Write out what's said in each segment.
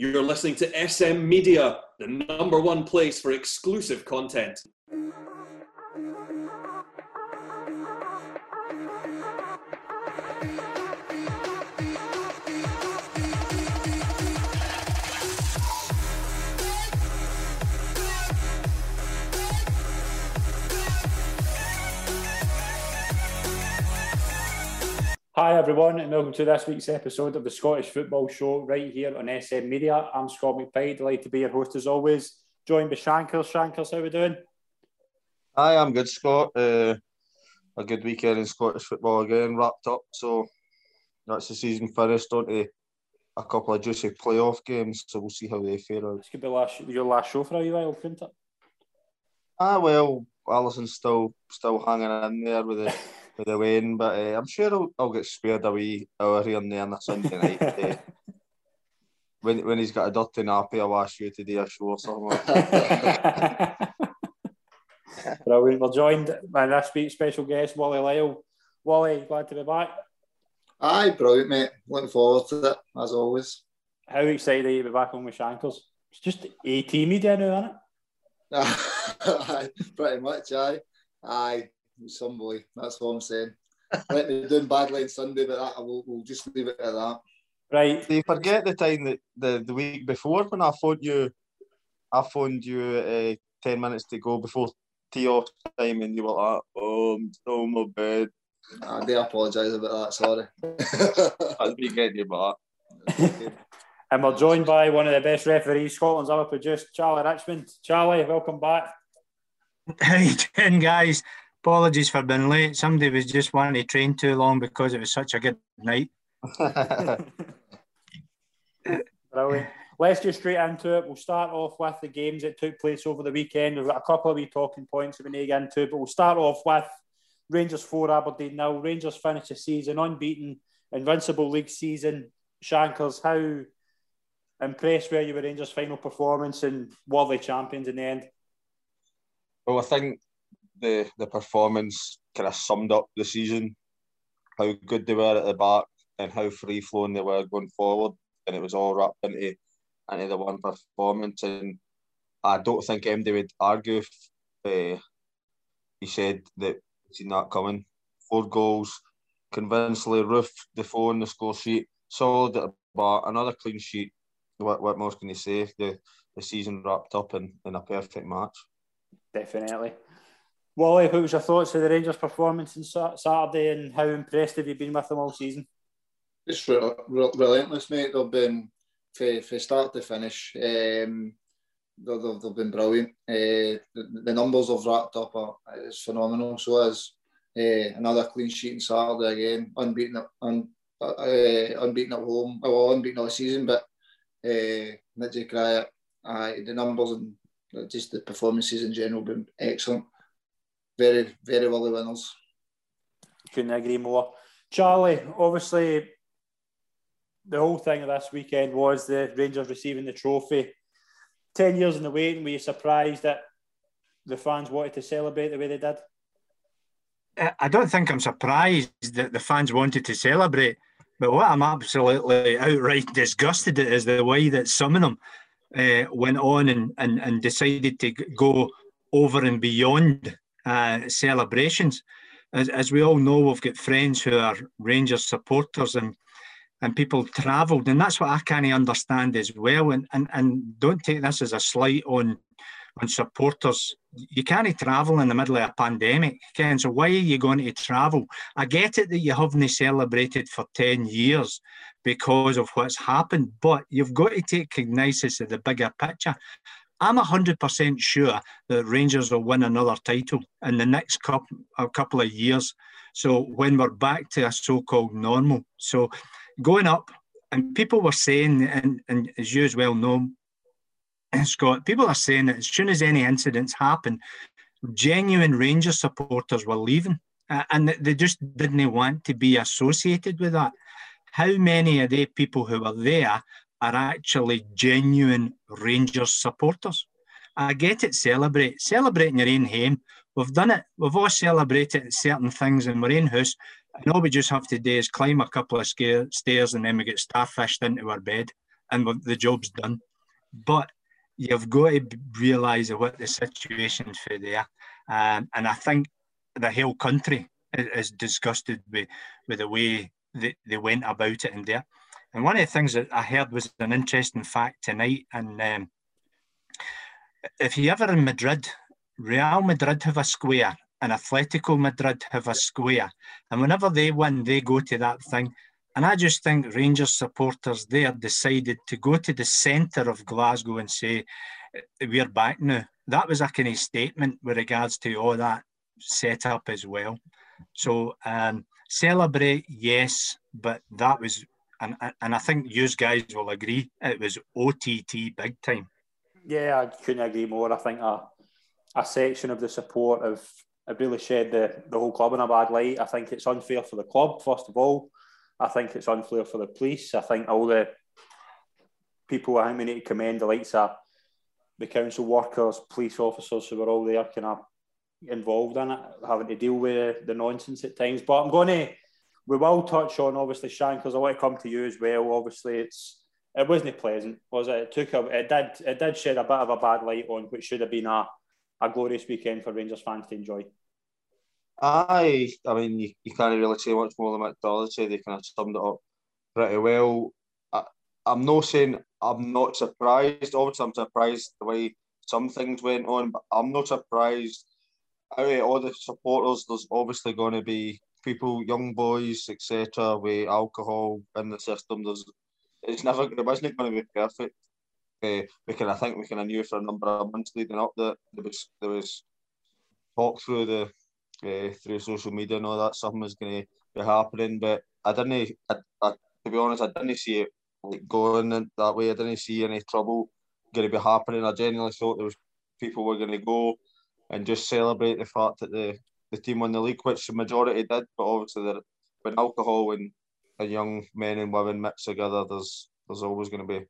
You're listening to SM Media, the number one place for exclusive content. Hi, everyone, and welcome to this week's episode of the Scottish Football Show right here on SM Media. I'm Scott McPike, delighted to be your host as always. Joined by Shankers. Shankers, how we doing? Hi, I'm good, Scott. Uh, a good weekend in Scottish football again, wrapped up. So that's the season finished. On to a couple of juicy playoff games, so we'll see how they fare out. This could be last, your last show for a while, couldn't it? Ah, well, Allison's still still hanging in there with the with the win, but uh, I'm sure I'll, I'll get spared a wee hour here and there on a Sunday night. uh, when, when he's got a dirty nappy, I'll ask you to do a show or something. Brilliant. We're joined by this week's special guest, Wally Lyle. Wally, glad to be back. Aye, brilliant, mate. Looking forward to it, as always. How excited are you to be back on with Shankers? It's just AT media now, isn't it? aye, pretty much, aye. Aye, some boy. That's what I'm saying. Let me doing badly on Sunday, but that, we'll, we'll just leave it at that. Right. Do you forget the time that the, the week before when I phoned you? I phoned you uh, ten minutes to go before tea off time, and you were like, "Oh, I'm still in my bed." I do apologise about that. Sorry. That's me getting you back. And we're joined by one of the best referees Scotland's ever produced, Charlie Richmond. Charlie, welcome back. How you doing, guys? Apologies for being late. Somebody was just wanting to train too long because it was such a good night. Brilliant. Let's get straight into it. We'll start off with the games that took place over the weekend. We've got a couple of wee talking points that we need to get into, but we'll start off with Rangers 4, Aberdeen now. Rangers finish the season unbeaten, invincible league season. Shankers, how impressed were you with Rangers' final performance and worthy champions in the end? Well, I think the the performance kind of summed up the season, how good they were at the back and how free flowing they were going forward, and it was all wrapped into into the one performance. And I don't think MD would argue if uh, he said that seen that coming. Four goals, convincingly roof the phone, the score sheet, solid at the back, another clean sheet. What what more can you say? The the season wrapped up in, in a perfect match. Definitely. Wally, what was your thoughts of the Rangers' performance on Saturday and how impressed have you been with them all season? It's re- re- relentless, mate. They've been, from start to finish, um, they've, they've been brilliant. Uh, the, the, numbers have wrapped up are it's phenomenal. So as uh, another clean sheet on Saturday again, unbeaten, un, uh, unbeaten at home, well, unbeaten all season, but uh, Nidji Kraya, uh, the numbers and just the performances in general been excellent very, very worthy winners. Couldn't agree more. Charlie, obviously, the whole thing of this weekend was the Rangers receiving the trophy. 10 years in the waiting, were you surprised that the fans wanted to celebrate the way they did? I don't think I'm surprised that the fans wanted to celebrate, but what I'm absolutely outright disgusted at is the way that some of them uh, went on and, and, and decided to go over and beyond uh, celebrations. As, as we all know, we've got friends who are Rangers supporters and and people travelled, and that's what I kind of understand as well. And, and and don't take this as a slight on on supporters. You can't travel in the middle of a pandemic, Ken. So why are you going to travel? I get it that you haven't celebrated for ten years because of what's happened, but you've got to take cognizance of the bigger picture. I'm 100% sure that Rangers will win another title in the next couple, a couple of years. So when we're back to a so-called normal. So going up, and people were saying, and, and as you as well know, Scott, people are saying that as soon as any incidents happen, genuine Rangers supporters were leaving. Uh, and they just didn't want to be associated with that. How many of the people who were there are actually genuine Rangers supporters. I get it, celebrate. Celebrating your own home. We've done it. We've all celebrated certain things in our own house. And all we just have to do is climb a couple of stairs and then we get starfished into our bed. and the job's done. But you've got to realise what the situation's for there. Um, and I think the whole country is, is disgusted with, with the way they, they went about it in there. And one of the things that I heard was an interesting fact tonight. And um, if you ever in Madrid, Real Madrid have a square and Atletico Madrid have a square. And whenever they win, they go to that thing. And I just think Rangers supporters there decided to go to the centre of Glasgow and say, we're back now. That was a kind of statement with regards to all that set up as well. So um, celebrate, yes, but that was, and, and I think you guys will agree, it was OTT big time. Yeah, I couldn't agree more. I think a, a section of the support have, have really shed the, the whole club in a bad light. I think it's unfair for the club, first of all. I think it's unfair for the police. I think all the people, I think we need to commend the likes of the council workers, police officers who were all there kind of involved in it, having to deal with the nonsense at times. But I'm going to, we will touch on obviously Shankers. I want to come to you as well. Obviously, it's it wasn't pleasant, was it? It took a, it did, it did shed a bit of a bad light on which should have been a, a glorious weekend for Rangers fans to enjoy. Aye, I mean, you, you can't really say much more than McDonald They kind of summed it up pretty well. I, I'm not saying I'm not surprised. Obviously, I'm surprised the way some things went on, but I'm not surprised. Of eh, all the supporters, there's obviously going to be people, young boys, etc., with alcohol in the system. There's, it's never, it wasn't going to be perfect. Uh, we can, I think, we kind of knew for a number of months leading up that there was there was talk through the uh, through social media and all that something was going to be happening. But I didn't, I, I, to be honest, I didn't see it like going that way. I didn't see any trouble going to be happening. I genuinely thought there was people were going to go and just celebrate the fact that the, the team won the league, which the majority did. But obviously, when alcohol and, and young men and women mix together, there's there's always going to be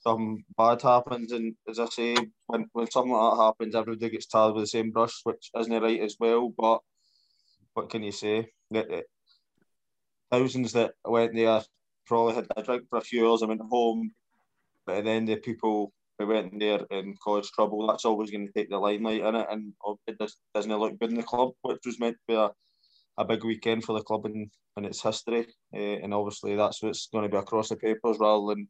something bad happens. And as I say, when, when something like that happens, everybody gets tarred with the same brush, which isn't right as well. But what can you say? It, it, thousands that went there probably had a drink for a few hours and went home. But then the people who went there and caused trouble, that's always going to take the limelight in it. And it does, doesn't look good in the club, which was meant to be a, a big weekend for the club in, in its history. Uh, and obviously, that's what's going to be across the papers rather than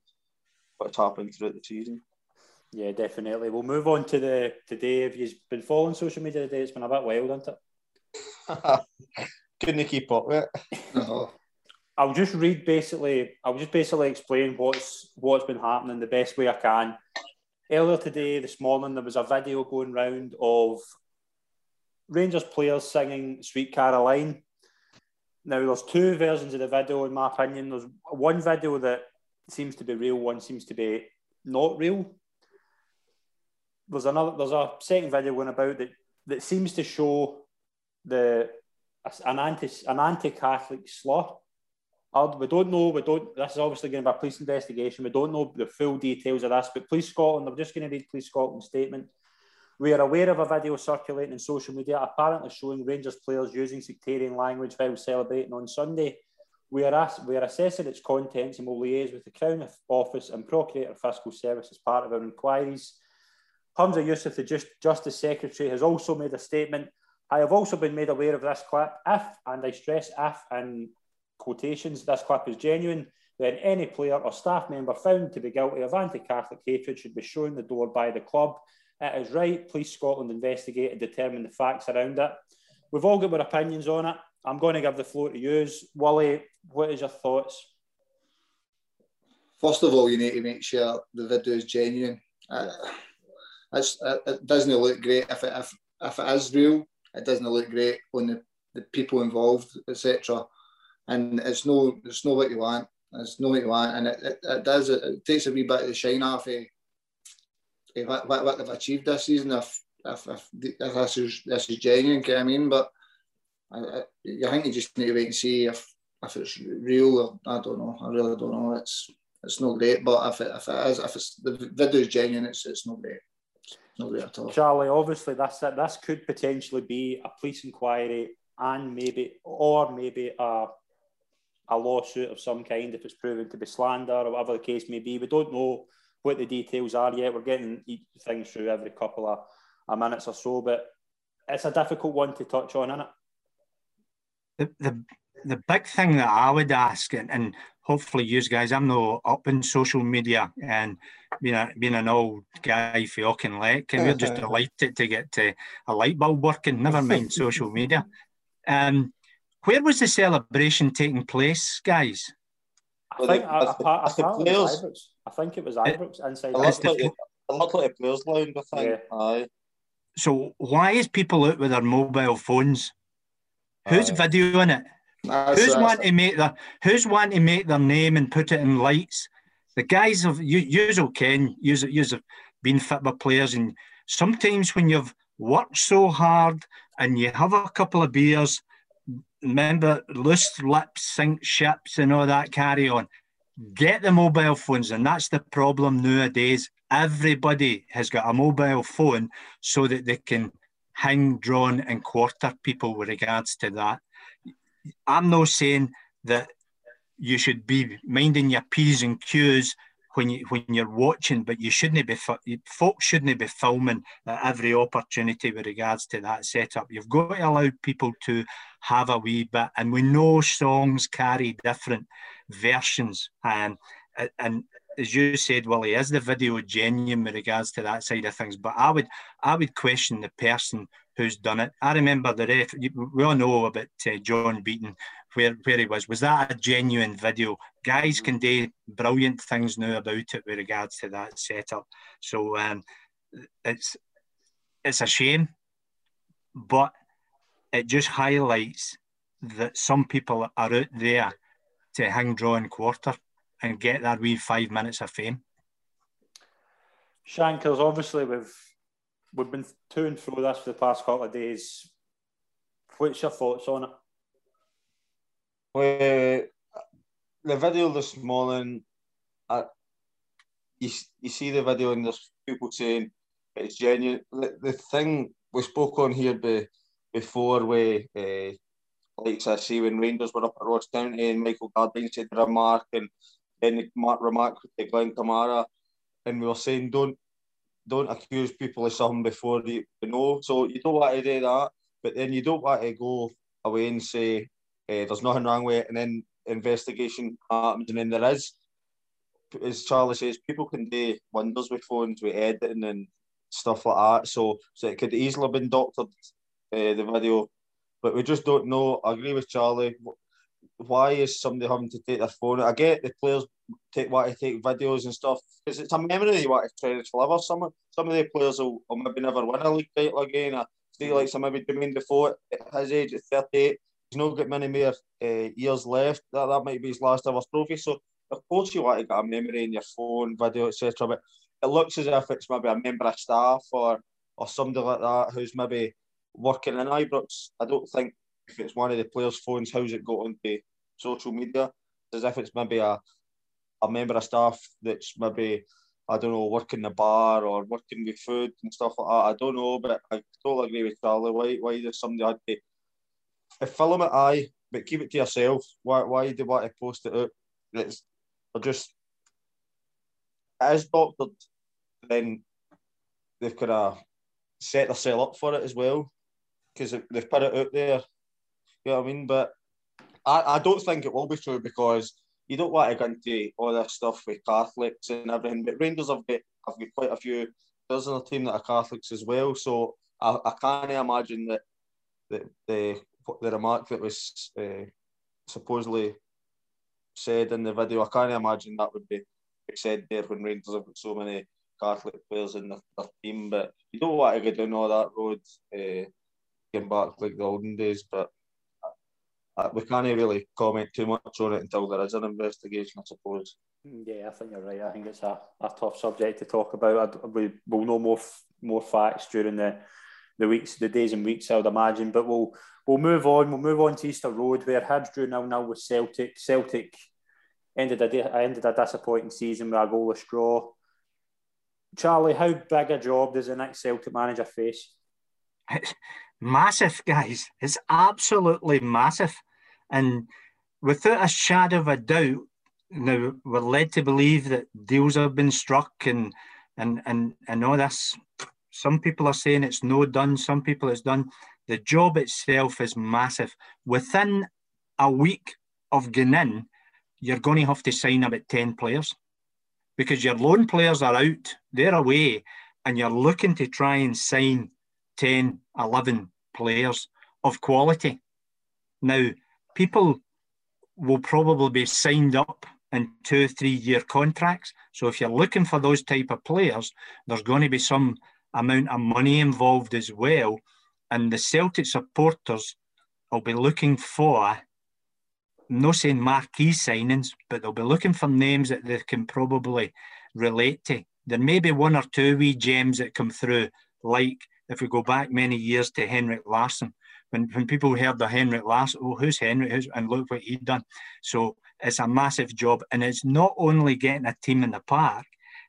what's happened throughout the season. Yeah, definitely. We'll move on to the today. If you've been following social media today, it's been a bit wild, hasn't it? Couldn't keep up with it. No. I'll just read basically. I'll just basically explain what's what's been happening the best way I can. Earlier today, this morning, there was a video going round of Rangers players singing "Sweet Caroline." Now, there's two versions of the video, in my opinion. There's one video that seems to be real, one seems to be not real. There's another. There's a second video going about that that seems to show the an anti an anti Catholic slur. We don't know. We don't. This is obviously going to be a police investigation. We don't know the full details of this. But Police Scotland, I'm just going to read Police Scotland's statement. We are aware of a video circulating in social media apparently showing Rangers players using sectarian language while celebrating on Sunday. We are, we are assessing its contents and will liaise with the Crown Office and Procurator Fiscal Service as part of our inquiries. Humza Yousaf, the Just, Justice Secretary, has also made a statement. I have also been made aware of this clip. If, and I stress if, in quotations, this clip is genuine, then any player or staff member found to be guilty of anti Catholic hatred should be shown the door by the club. It is right. Police Scotland investigate and determine the facts around it. We've all got our opinions on it. I'm going to give the floor to you. Wally, what is your thoughts? First of all, you need to make sure the video is genuine. Uh, it doesn't look great if it, if, if it is real. It doesn't look great on the, the people involved, etc. And it's no, it's no what you want. It's no what you want, and it, it, it does. It, it, takes a wee bit of the shine off of, of what, what, they've achieved this season. If if, if, if this is this is genuine, know I mean? But I, I, I think you just need to wait and see if if it's real. Or, I don't know. I really don't know. It's it's not great. But if it, if it is, if it's the video is genuine, it's it's not great. Not great at all. Charlie, obviously, this this could potentially be a police inquiry and maybe or maybe a a lawsuit of some kind if it's proven to be slander or whatever the case may be. We don't know what the details are yet. We're getting things through every couple of, of minutes or so, but it's a difficult one to touch on, isn't it? The, the, the big thing that I would ask, and, and hopefully you guys, I'm no up in social media and being, a, being an old guy for Auchinleck, and we're just delighted to get to a light bulb working, never mind social media. Um, where was the celebration taking place, guys? I think, I, I, I, I think it was Ibrox inside. It looked, like, it looked like a players' lounge, I think. Yeah. Aye. So why is people out with their mobile phones? Who's videoing it? That's, who's want to make their Who's want to make their name and put it in lights? The guys of you, you can use use have been football players, and sometimes when you've worked so hard and you have a couple of beers, remember loose lips sink ships and all that carry on. Get the mobile phones, and that's the problem nowadays. Everybody has got a mobile phone so that they can hang, drawn, and quarter people with regards to that. I'm not saying that you should be minding your p's and q's when you when you're watching, but you shouldn't be folks shouldn't be filming at every opportunity with regards to that setup. You've got to allow people to have a wee bit, and we know songs carry different versions, and and as you said, Willie, is the video genuine with regards to that side of things? But I would I would question the person who's done it. I remember the ref. We all know about uh, John Beaton, where where he was. Was that a genuine video? Guys can do brilliant things now about it with regards to that setup. So um, it's it's a shame, but it just highlights that some people are out there to hang, draw, and quarter and get that wee five minutes of fame. Shankers, obviously we've we've been to and through this for the past couple of days. What's your thoughts on it? Well, the video this morning, I, you, you see the video and there's people saying it's genuine. The, the thing we spoke on here be, before, we, uh, like I see when Rangers were up at Ross County and Michael Gardyne said a remark and then the remark to Glenn Kamara, and we were saying don't don't accuse people of something before they know. So you don't want to do that, but then you don't want to go away and say uh, there's nothing wrong with it, and then investigation happens, and then there is. As Charlie says, people can do wonders with phones, with editing and stuff like that. So, so it could easily have been doctored uh, the video, but we just don't know. I agree with Charlie why is somebody having to take their phone? I get the players take want to take videos and stuff because it's a memory you want to cherish forever. Some some of the players will, will maybe never win a league title again. I see like some maybe Jermaine Defoe at his age at 38, he's not got many more uh, years left. That that might be his last ever trophy. So of course you want to get a memory in your phone, video, etc. But it looks as if it's maybe a member of staff or or somebody like that who's maybe working in Ibrox. I don't think if it's one of the players' phones, how's it got onto social media? As if it's maybe a, a member of staff that's maybe, I don't know, working the bar or working with food and stuff like that. I don't know, but I totally agree with Charlie. Why, why does somebody had to if film it, but keep it to yourself. Why, why do you want to post it out? It's just as doctored, then they've kind of set themselves up for it as well because they've put it out there you know what I mean? But I, I don't think it will be true because you don't want to go into all this stuff with Catholics and everything. But Rangers have got, have got quite a few players on the team that are Catholics as well. So I, I can't imagine that, that the the remark that was uh, supposedly said in the video, I can't imagine that would be said there when Rangers have got so many Catholic players in their, their team. But you don't want to go down all that road, uh, getting back like the olden days. But uh, we can't really comment too much on it until there is an investigation, I suppose. Yeah, I think you're right. I think it's a, a tough subject to talk about. I, we will know more more facts during the the weeks, the days and weeks, I would imagine. But we'll we'll move on. We'll move on to Easter Road, where Hibs drew now now with Celtic. Celtic ended a ended a disappointing season with a goalless draw. Charlie, how big a job does the next Celtic manager face? Massive, guys. It's absolutely massive. And without a shadow of a doubt, now we're led to believe that deals have been struck and and and and all this. Some people are saying it's no done. Some people it's done. The job itself is massive. Within a week of getting in, you're going to have to sign about ten players because your loan players are out, they're away, and you're looking to try and sign 10, 11 players of quality. Now, people will probably be signed up in two, three year contracts. So if you're looking for those type of players, there's going to be some amount of money involved as well. And the Celtic supporters will be looking for no saying marquee signings, but they'll be looking for names that they can probably relate to. There may be one or two wee gems that come through, like if we go back many years to Henrik Larsson. When, when people heard the Henrik Larsson, oh, who's Henrik? Who's, and look what he'd done. So it's a massive job. And it's not only getting a team in the park,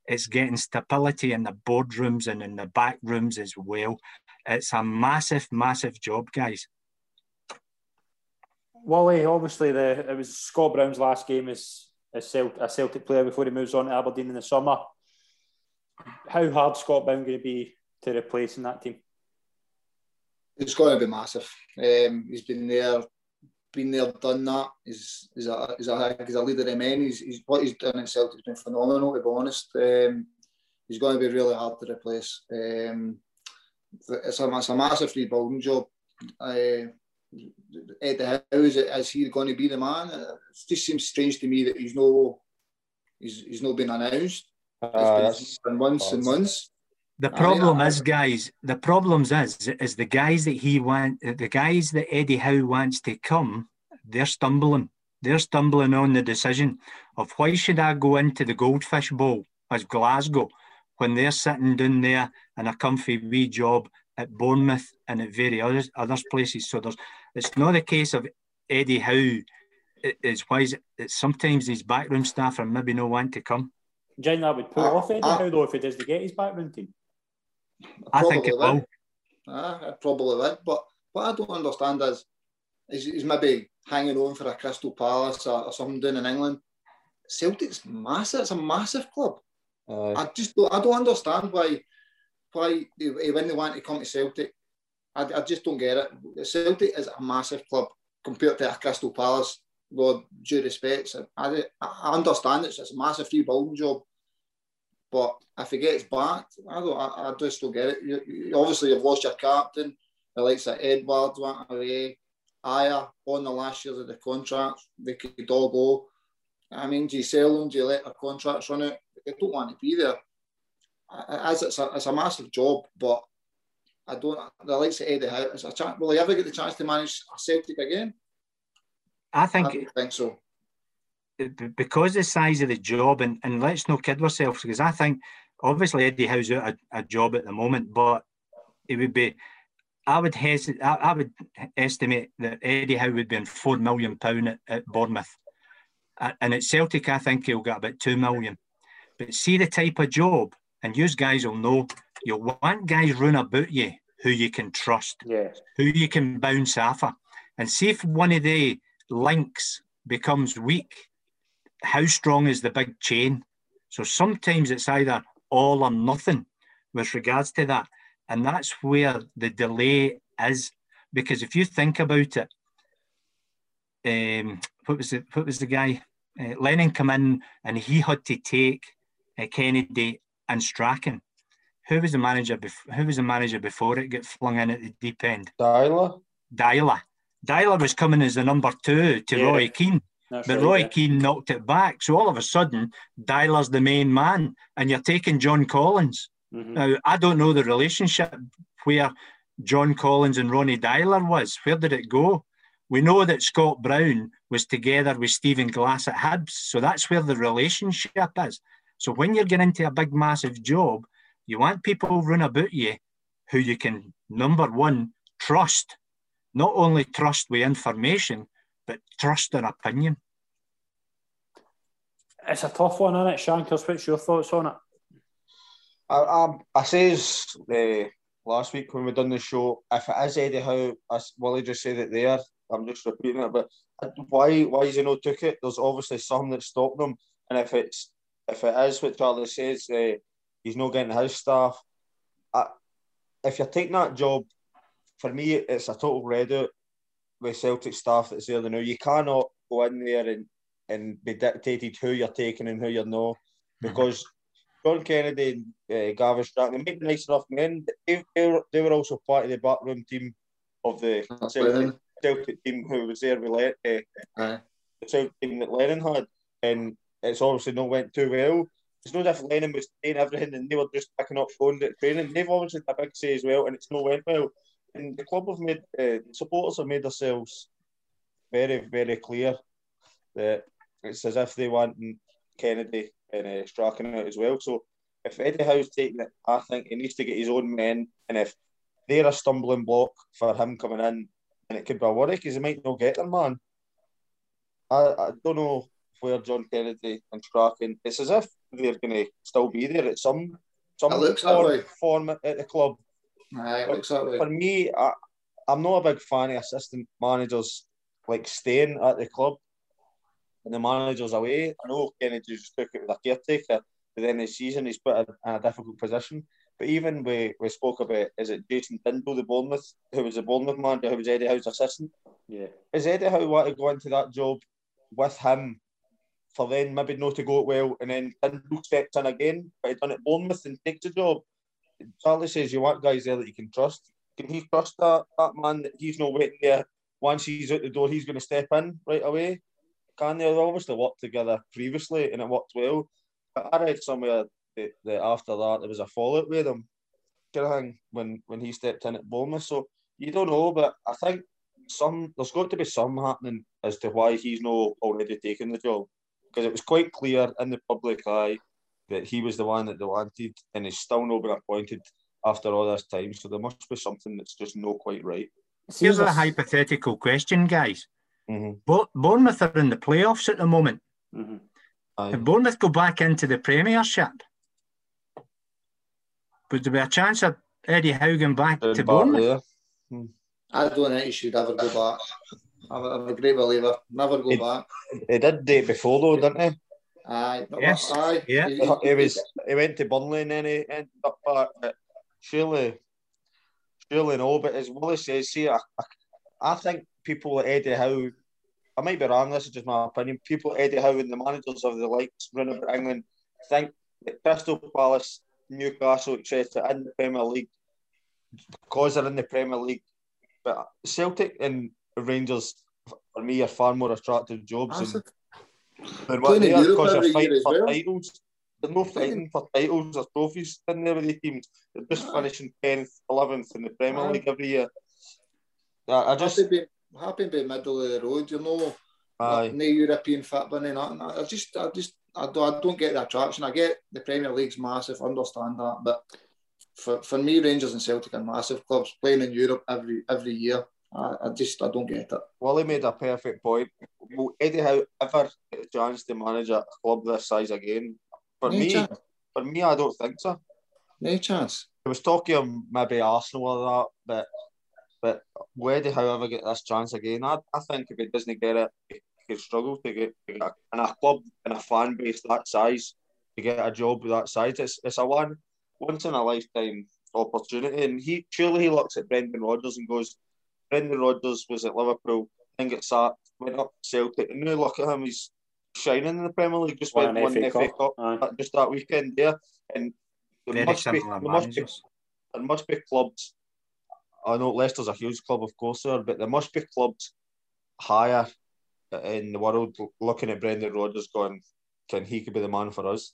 it's getting stability in the boardrooms and in the back rooms as well. It's a massive, massive job, guys. Wally, obviously, the it was Scott Brown's last game as a a Celtic player before he moves on to Aberdeen in the summer. How hard Scott Brown going to be to replace in that team? It's going to be massive. Um, he's been there, been there, done that. He's, he's, a, he's, a, he's a leader of men. He's, he's, what he's done in Celtic has been phenomenal, to be honest. Um, he's going to be really hard to replace. Um, it's, a, it's a massive rebuilding job. Uh, Eddie Howe is, is he going to be the man? It just seems strange to me that he's no he's, he's not been announced. Uh, it's been months and months. The problem I mean, is, guys. The problems is is the guys that he want, the guys that Eddie Howe wants to come. They're stumbling. They're stumbling on the decision of why should I go into the Goldfish Bowl as Glasgow when they're sitting down there in a comfy wee job at Bournemouth and at various other places. So there's it's not a case of Eddie Howe is why is it, sometimes his backroom staff are maybe no want to come. Do that would put uh, off Eddie uh, Howe though if he does to get his backroom team? I think it will. Uh, it probably would, but what I don't understand is, is he's maybe hanging on for a Crystal Palace or, or something down in England. Celtic's massive. It's a massive club. Uh, I just don't, I don't understand why why when they want to come to Celtic I, I just don't get it. Celtic is a massive club compared to a Crystal Palace. Lord, due respect, I, I understand it's, it's a massive rebuilding job, but if he gets back, I don't. I, I just don't get it. You, you, obviously, you've lost your captain. The likes of Edouard went away. Ajer on the last years of the contract, they could all go. I mean, do you sell them? Do you let their contracts run out? They don't want to be there. As it's a, it's a massive job, but I don't. The likes of Eddie Howe, a chance, will he ever get the chance to manage a Celtic again? I think. I think so. Because the size of the job, and, and let's not kid ourselves, because I think obviously Eddie Howe's out a, a job at the moment, but it would be. I would hesitate. I, I, would estimate that Eddie Howe would be in four million pound at, at Bournemouth, and at Celtic, I think he'll get about two million. But see the type of job, and you guys will know you want guys run about you who you can trust, who you can bounce off of. And see if one of the links becomes weak, how strong is the big chain? So sometimes it's either all or nothing with regards to that. And that's where the delay is. Because if you think about it, um, what was the what was the guy? Uh, Lennon come in and he had to take uh, Kennedy and Strachan who was the manager? Before, who was the manager before it got flung in at the deep end? Deila. Deila. Deila was coming as the number two to yeah. Roy Keane. That's but right, Roy yeah. Keane knocked it back. So all of a sudden, Deila's the main man, and you're taking John Collins. Mm-hmm. Now, I don't know the relationship where John Collins and Ronny Deila was. Where did it go? We know that Scott Brown was together with Stephen Glass at Hibs, so that's where the relationship is. So when you're getting into a big, massive job, you want people run about you who you can, number one, trust. Not only trust with information, but trust their opinion. It's a tough one, isn't it, Shankers? What's your thoughts on it? I, I, I says uh, last week when we done the show, if it is Eddie Howe, as Wally just said it there, I'm just repeating it, but why why is he not took it? There's obviously something that stopped him, and if it's if it is what Charlie says, uh, he's not getting his staff. I, if you're taking that job, for me, it's a total red out with Celtic staff that's there now. You cannot go in there and, and be dictated who you're taking and who you're not, mm-hmm. because John Kennedy and uh, Gavin Strachan, they may be nice enough men, they, they, were, they were also part of the backroom team of the Celtic, Celtic, team who was there with Le- uh, the Celtic team that Lennon had. And it's obviously not went too well. It's not as if Lennon was saying everything and they were just picking up phones at training. They've obviously had a big say as well, and it's not went well. And the club have made, uh, supporters have made themselves very, very clear that it's as if they want Kennedy and uh, Strachan out as well. So if Eddie Howe's taking it, I think he needs to get his own men. And if they're a stumbling block for him coming in, and it could be a worry because he might not get them, man. I, I don't know where John Kennedy and Strachan. It's as if they're going to still be there at some some form, form at the club. Aye, way. For me, I, I'm not a big fan of assistant managers like staying at the club and the manager's away. I know Kennedy just took it with a caretaker, but then the season he's put in, in a difficult position. But even we, we spoke about is it Jason Tindall, the Bournemouth, who was the Bournemouth manager, who was Eddie Howe's assistant. Yeah. Is Eddie Howe want to go into that job with him for then maybe not to go well and then Tindall stepped in again, but he done it Bournemouth and takes the job. Charlie says you want guys there that you can trust. Can he trust that, that man that he's not waiting there? Once he's out the door, he's going to step in right away. Can they? obviously worked together previously and it worked well. But I read somewhere that, that after that there was a fallout with him, when, when he stepped in at Bournemouth. So you don't know, but I think some there's got to be some happening as to why he's not already taken the job because it was quite clear in the public eye that he was the one that they wanted, and he's still not been appointed after all this time. So there must be something that's just not quite right. Here's a hypothetical question, guys. Mm-hmm. Bo- Bournemouth are in the playoffs at the moment. Mm-hmm. If Bournemouth go back into the Premiership, would there be a chance of Eddie Howe back to Bournemouth? Hmm. I don't think he should ever go back. I'm a, I'm a great believer. Never go he, back. He did do it before though, didn't he? Aye. Yes. Aye. Yeah. He, He, he was he went to Burnley and then he ended up back. But surely, surely no. But as Willie says, see, I, I, I think people like Eddie Howe. I might be wrong. This is just my opinion. People like Eddie Howe and the managers of the likes running about England think that Crystal Palace, Newcastle, etc. in the Premier League because they're in the Premier League. But Celtic and Rangers for me are far more attractive jobs than what they are because they're fighting for well. titles. They're not fighting for titles or trophies in there with the teams. They're just finishing tenth, eleventh in the Premier Aye. League every year. I, I just happy happy being middle of the road. Oh, you know, aye. no European football and nothing. I just, I just, I don't, I don't get the attraction. I get the Premier League's massive, understand that, but for, for me, Rangers and Celtic are massive clubs playing in Europe every every year. I, I just, I don't get it. Wally made a perfect point. Will Eddie Howe ever get a chance to manage a club this size again? For No me, chance. for me, I don't think so. No chance. There was talking of maybe Arsenal or that, but but where did however get this chance again? I, I think if he doesn't get it, he could struggle to get, to get a, in a club and a fan base that size to get a job with that size. It's it's a one once in a lifetime opportunity. And he surely he looks at Brendan Rodgers and goes, Brendan Rodgers was at Liverpool, then got sacked, went up to Celtic, and now look at him, he's shining in the Premier League. Just Won went one FA FA Cup. Cup uh, just that weekend there, and there Very must be there must be there must be clubs. I know Leicester's a huge club, of course, there, but there must be clubs higher in the world looking at Brendan Rodgers, going, "Can he could be the man for us?"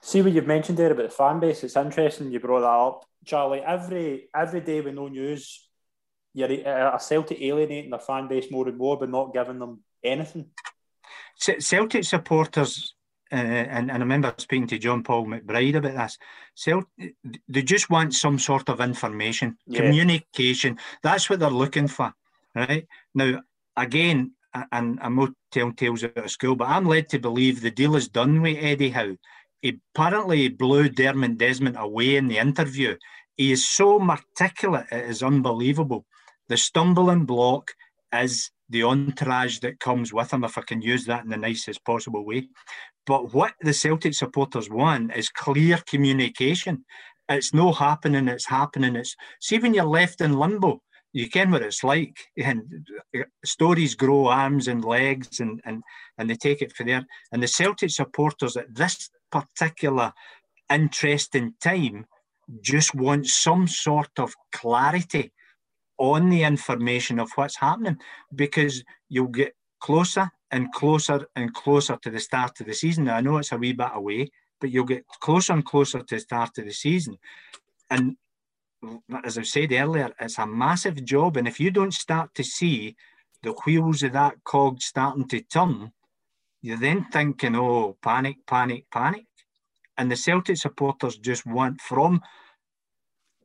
See what you've mentioned there about the fan base. It's interesting you brought that up, Charlie. Every every day with no news, you're uh, a Celtic alienating their fan base more and more, but not giving them anything. Celtic supporters, uh, and, and I remember speaking to John Paul McBride about this. Celt- they just want some sort of information, Yeah. communication. That's what they're looking for, right? Now, again, and I'm not telling tales out of school, but I'm led to believe the deal is done with Eddie Howe. He apparently blew Dermot Desmond away in the interview. He is so articulate, it is unbelievable. The stumbling block is the entourage that comes with him, if I can use that in the nicest possible way. But what the Celtic supporters want is clear communication. It's no happening, it's happening. It's see when you're left in limbo, you can what it's like. And stories grow arms and legs and, and, and they take it for there. And the Celtic supporters at this particular interesting time just want some sort of clarity on the information of what's happening because you'll get closer and closer and closer to the start of the season. Now, I know it's a wee bit away, but you'll get closer and closer to the start of the season. And as I said earlier, it's a massive job. And if you don't start to see the wheels of that cog starting to turn, you're then thinking, oh, panic, panic, panic. And the Celtic supporters just want from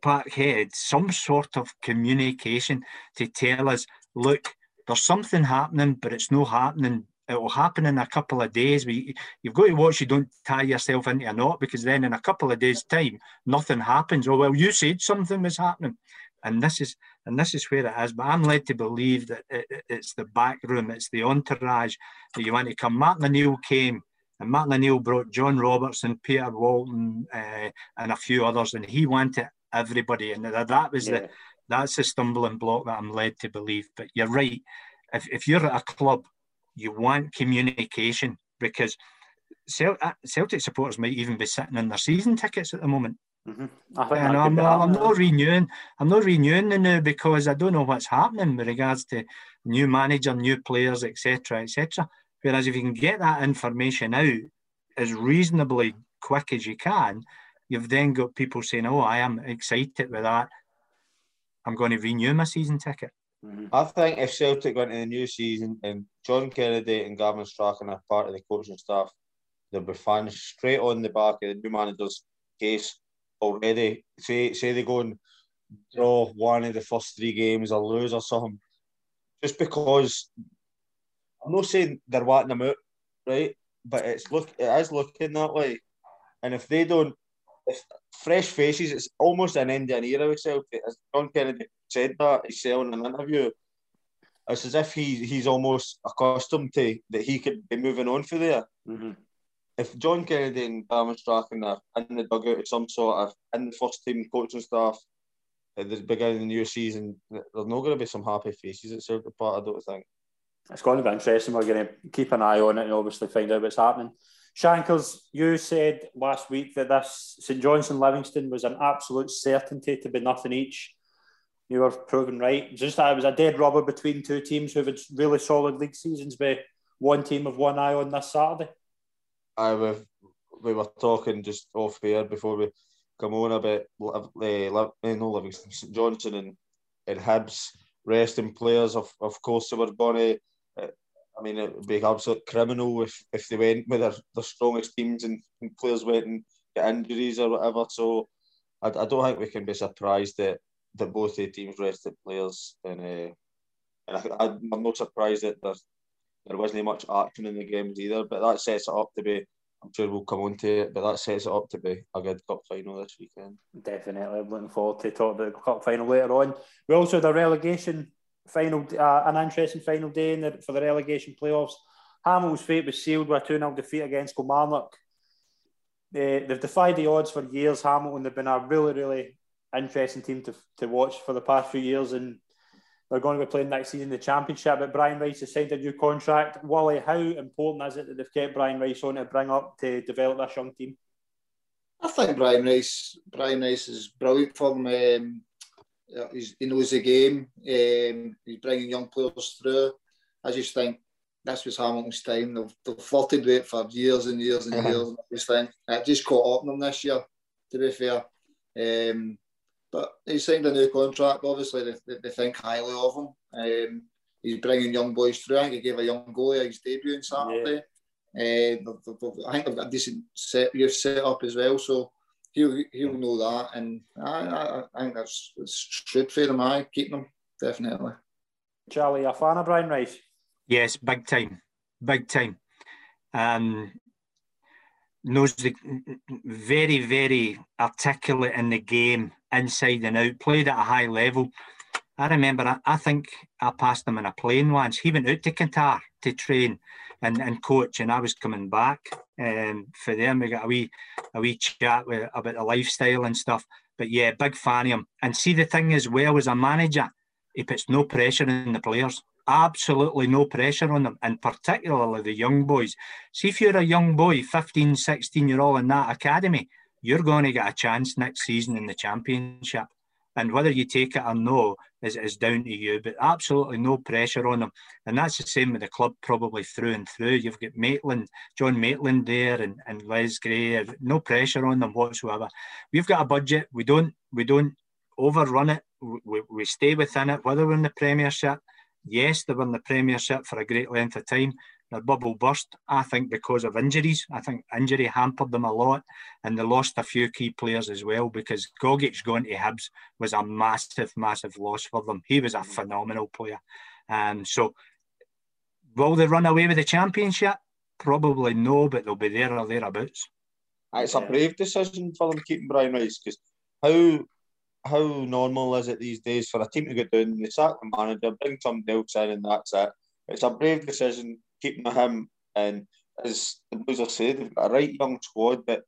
Parkhead some sort of communication to tell us, look, there's something happening, but it's not happening. It will happen in a couple of days. We, you've got to watch you don't tie yourself into a knot because then in a couple of days' time, nothing happens. Oh well, you said something was happening, and this is and this is where it is. But I'm led to believe that it, it's the back room, it's the entourage that you want to come. Martin O'Neill came, and Martin O'Neill brought John Robertson, Peter Walton, uh, and a few others, and he wanted everybody, and that was yeah. the that's the stumbling block that I'm led to believe. But you're right. If, if you're at a club, you want communication because uh, Celtic supporters might even be sitting on their season tickets at the moment. Mm-hmm. and I'm, I'm not renewing. I'm not renewing the new because I don't know what's happening with regards to new manager, new players, etc., etc. Whereas if you can get that information out as reasonably quick as you can, you've then got people saying, "Oh, I am excited with that. I'm going to renew my season ticket." Mm-hmm. I think if Celtic went into the new season and John Kennedy and Gavin Strachan are part of the coaching staff, there'll be fans straight on the back of the new manager's case already. Say say they go and draw one of the first three games or lose or something, just because I'm not saying they're wanting them out, right? But it's look it is looking that way. And if they don't fresh faces. It's almost an Indian era Celtic. As John Kennedy said that he said in an interview, it's as if he, he's almost accustomed to that he could be moving on for there. Mm-hmm. If John Kennedy and Gavin Strachan are in the dugout of some sort of in the first team coaching staff at the beginning of the new season, there's not going to be some happy faces at Celtic Park, I don't think. It's going to be interesting. We're going to keep an eye on it and obviously find out what's happening. Shankers, you said last week that this St Johnstone Livingston was an absolute certainty to be nothing each. You were proven right. Just that it was a dead rubber between two teams who had really solid league seasons, but one team of one eye on this Saturday. I we, we were talking just off air before we come on about uh, no Livingston, St Johnstone and, and Hibs resting players. Of of course, they were to I mean, it would be absolute criminal if, if they went with their, their strongest teams and, and players went and injuries or whatever. So I, I don't think we can be surprised that, that both the teams rested players. And, uh, and I, I'm not surprised that there, there wasn't much action in the games either. But that sets it up to be, I'm sure we'll come on to it, but that sets it up to be a good cup final this weekend. Definitely. I'm looking forward to talk about the cup final later on. We also had a relegation final, uh, an interesting final day in the, for the relegation playoffs. Hamill's fate was sealed with a 2 0 defeat against Kilmarnock. Uh, they've defied the odds for years, Hamilton. They've been a really, really interesting team to, to watch for the past few years, and they're going to be playing next season in the Championship. But Brian Rice has signed a new contract. Wally, how important is it that they've kept Brian Rice on to bring up to develop this young team? I think Brian Rice, Brian Rice is brilliant for them. Um, he knows the game. Um, he's bringing young players through. I just think this was Hamilton's time. They've, they've flirted with it for years and years and uh-huh. years. And I just think it just caught up on them this year, to be fair. Um, but he signed a new contract. Obviously, they, they think highly of him. Um, he's bringing young boys through. I think he gave a young goalie his debut on Saturday. Yeah. Uh, I think they've got a decent set, youth set up as well. So he'll he'll know that, and I, I, I think that's, that's good for him. I keep them definitely. Charlie, a fan of Brian Rice? Yes, big time, big time. Um, knows the very very articulate in the game, inside and out. Played at a high level. I remember, I, I, think I passed him in a plane once. He went out to Qatar to train and, and coach, and I was coming back um, for them. We got a wee, a wee chat with, about the lifestyle and stuff. But yeah, big fan of him. And see, the thing as well, as a manager, he puts no pressure on the players. Absolutely no pressure on them, and particularly the young boys. See, if you're a young boy, 15, 16 year old in that academy, you're going to get a chance next season in the championship. And whether you take it or no is, is down to you, but absolutely no pressure on them. And that's the same with the club, probably through and through. You've got Maitland, John Maitland there, and, and Les Gray. No pressure on them whatsoever. We've got a budget. We don't we don't overrun it. We, we stay within it. Whether we're in the Premiership, yes, they were in the Premiership for a great length of time, their bubble burst, I think, because of injuries. I think injury hampered them a lot, and they lost a few key players as well because Gogic going to Hibs was a massive, massive loss for them. He was a phenomenal player. Um, so, will they run away with the championship? Probably no, but they'll be there or thereabouts. It's a brave decision for them keeping Brian Rice because how how normal is it these days for a team to go down, they sack the manager, bring somebody else in, and that's it. It's a brave decision keeping him. And as the have said, they've got a right young squad, but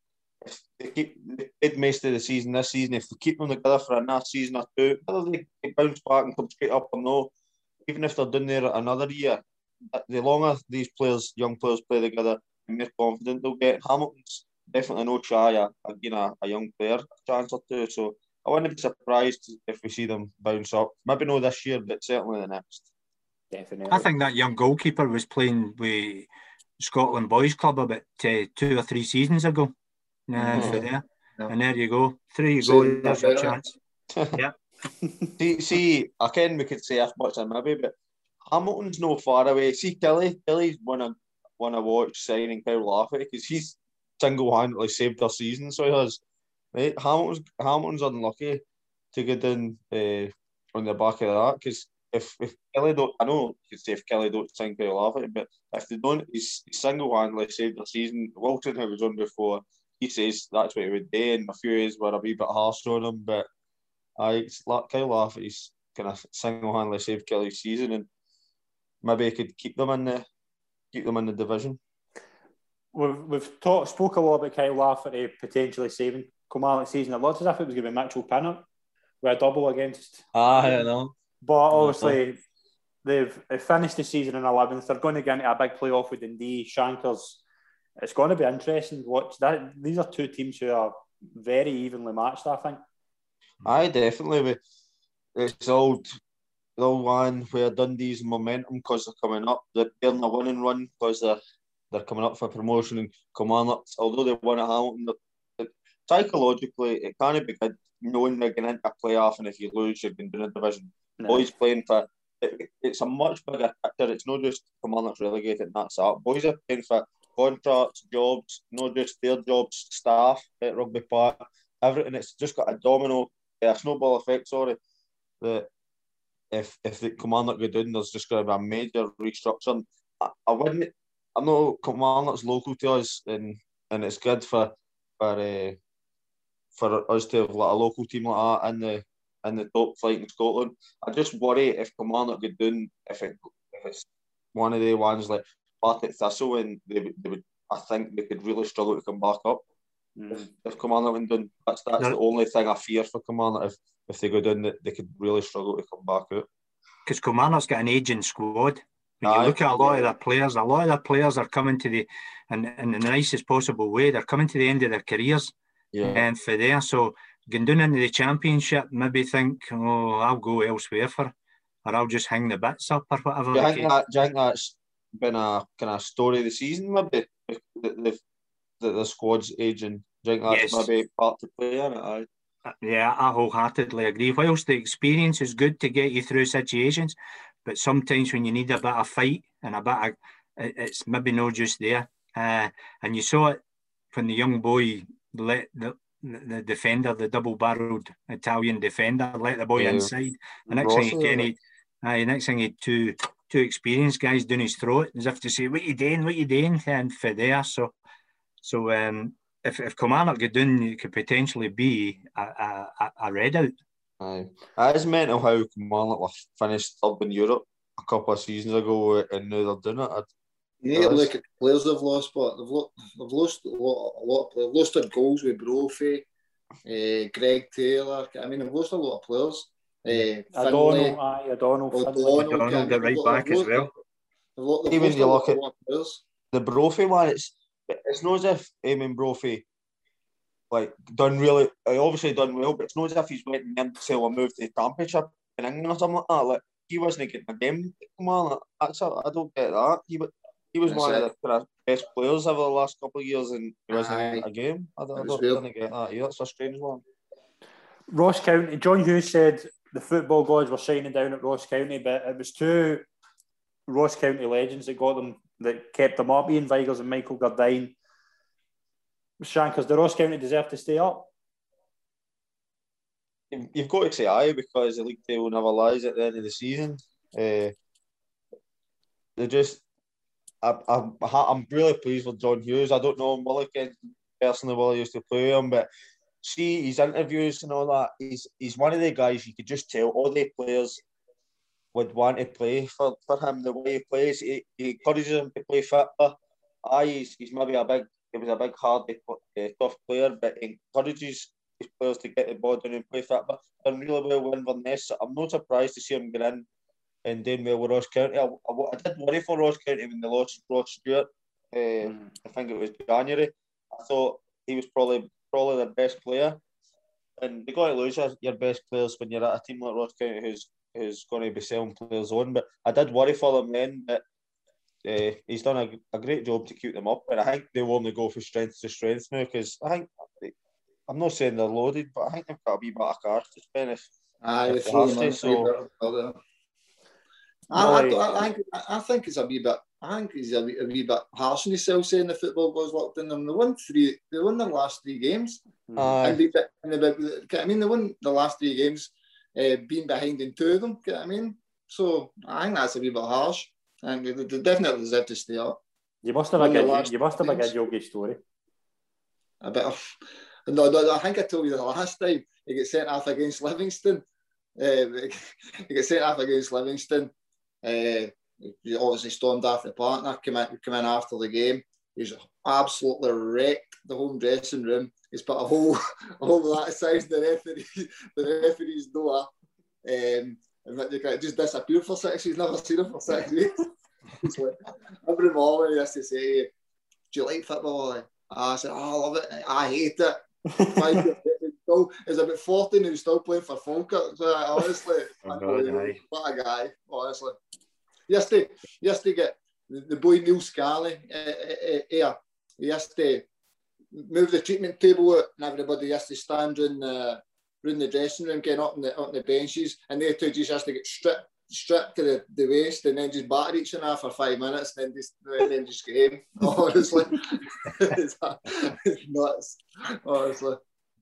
if they keep they did most of the season this season, if they keep them together for another season or two, whether they, bounce back and come straight up or no, even if they're doing there another year, the longer these players, young players, play together, the more confident they'll get. Hamilton's definitely no shy of know a young player a chance or two. So I wouldn't be surprised if we see them bounce up. Maybe not this year, but certainly the next. Definitely. I think that young goalkeeper was playing with Scotland Boys Club about uh, two or three seasons ago. Uh, mm-hmm. for there. Yeah. And there you go. Three you go. There's your chance. yeah. see, see, I can we could say as much as maybe, but Hamilton's no far away. See, Killie, Killie's won a won a watch signing Kyle Lafferty because he's single handedly saved their season. So he has. Right? Hamilton's Hamilton's unlucky to get in uh, on the back of that because if if Killie don't, I know you could say if Killie don't think they'll Kyle it, but if they don't, he's, he's single handedly saved the season. Wilton, who was on before, he says that's what he would do, and a few years were a wee bit harsh on him, but I it's like Kyle Lafferty's kind of single handedly saved Killie's season, and maybe he could keep them in the keep them in the division. We've we've talked spoke a lot about Kyle Lafferty potentially saving Kilmarnock season. It looked as if it was going to be Mitchell Pinnock with a double against. Ah, I don't know. But obviously, they've, finished the season in 11th. They're going to get into a big playoff with Dundee, Shankers. It's going to be interesting to watch. That these are two teams who are very evenly matched. I think. I definitely. It's old, the old one where Dundee's momentum because they're coming up. They're in a winning run because they're they're coming up for promotion and Kilmarnock. Although they won at Hamilton, psychologically it can't be good knowing they're getting into a playoff and if you lose, you're going to a division. No. Boys playing for it, it's a much bigger picture. It's not just Kilmarnock's relegated and that's up. Boys are playing for contracts, jobs, not just their jobs, staff at Rugby Park, everything. It's just got a domino, a snowball effect. Sorry, that if if the Kilmarnock go down, there's just going to be a major restructuring. I, I wouldn't. I know Kilmarnock's local to us, and and it's good for for uh, for us to have like a local team like that in the in the top flight in Scotland. I just worry if Kilmarnock get down if, it, if it's one of the ones like Partick Thistle and they, they would I think they could really struggle to come back up. Mm. If, if Kilmarnock went down, that's that's no. the only thing I fear for Kilmarnock. If if they go down, they, they could really struggle to come back out. Because Kilmarnock's got an aging squad. When you look at a lot of their players, a lot of their players are coming to the, in, in the nicest possible way, they're coming to the end of their careers. Yeah. And for there, so going into the championship, maybe think, oh, I'll go elsewhere for, or I'll just hang the bits up or whatever. Do you, think, that, do you think that's been a kind of story of the season, maybe? The, the, the, the squad's aging. Do you think that's yes. maybe part to play in it? Uh, yeah, I wholeheartedly agree. Whilst the experience is good to get you through situations, but sometimes when you need a bit of fight and a bit of, it's maybe not just there. Uh, and you saw it when the young boy let the, the defender, the double-barreled Italian defender, let the boy yeah. inside. The next thing he can, uh, next thing he two two experienced guys down his throat, as if to say, "What you doing? What you doing?" And for there, so so um, if if Kilmarnock get done, it could potentially be a, a, a red out. Aye. It is mental how Kilmarnock were finished up in Europe a couple of seasons ago and now they're doing it. You need to look at the players they've lost, but they've, lo- they've lost a lot, a lot. They've lost their goals with Brophy, uh, Greg Taylor. I mean, they've lost a lot of players. Uh, O'Donnell, aye, O'Donnell, O'Donnell, O'Donnell, the right back as well. They've lo- they've Even lost you a look lot, at- a lot of players. The Brophy one, it's it's not as if Eamon Brophy like done really uh, obviously done well, but it's not as if he's went and sell a move to the championship in England or something like that. Like he wasn't getting a game. Come on, that's a, I don't get that. He wa- he was That's one it. of the kind of best players over the last couple of years, and he wasn't Aye. getting a game. I don't, I It was don't, weird. don't get that either. It's a strange one. Ross County. John Hughes said the football gods were shining down at Ross County, but it was two Ross County legends that got them, that kept them up. Iain Vigurs and Michael Gardyne. Shankers, the Ross County deserve to stay up. You've you've got to say aye because the league table never lies at the end of the season. Uh, they just, I, I, I'm really pleased with John Hughes. I don't know again personally, well I used to play him, but see his interviews and all that. He's he's one of the guys you could just tell all the players would want to play for, for him. The way he plays, he, he encourages them to play fit. Aye, he's, he's maybe a big, he was a big, hard, uh, tough player, but encourages his players to get the ball down and play. But done really well with Inverness. So I'm not surprised to see him get in and then well with Ross County. I, I, I did worry for Ross County when they lost Ross Stewart. Uh, I think it was January. I thought he was probably probably their best player. And you got to lose your, best players when you're at a team like Ross County who's who's going to be selling players on. But I did worry for them then. But uh, he's done a, a great job to keep them up. And I think they will only go from strength to strength now because I think I'm not saying they're loaded, but I think they've got a wee bit of cards to spend. If, Aye, If they have to, so... I, I, I, I, think, I think it's a wee bit. I think he's a wee, a wee bit harsh on himself saying the football goes locked in them. They won three. They won their last three games. Aye. And they, and they, I mean, they won the last three games, uh, being behind in two of them. Get what I mean? So I think that's a wee bit harsh, and they, they definitely deserve to stay up. You must have a Won the good, you must have a good yogi story. A bit of. No, no, I think I told you the last time he got sent off against Livingston. Uh, he got sent off against Livingston. Uh, he obviously stormed off the partner, came in, came in after the game. He's absolutely wrecked the home dressing room. He's put a whole, a whole that size the referee, the referee's door. Um, and that they can just disappear for six. He's never seen him for six weeks. Like, every morning he has to say, "Do you like football?" I said, "Oh, I love it. I hate it." Five years later, still, he's about 14 and he's still playing for Falkirk. So I honestly, Oh, God, what a guy, honestly. Yesterday, yesterday, get the, the boy Neil Scarley uh, uh, uh, here. He has to move the treatment table out and everybody has to stand in the, in the dressing room, getting up on the, on the benches, and they two just has to get stripped stripped to the, the waist and then just batter each other for five minutes and then just and then just game. Honestly, it's, it's nuts. Honestly,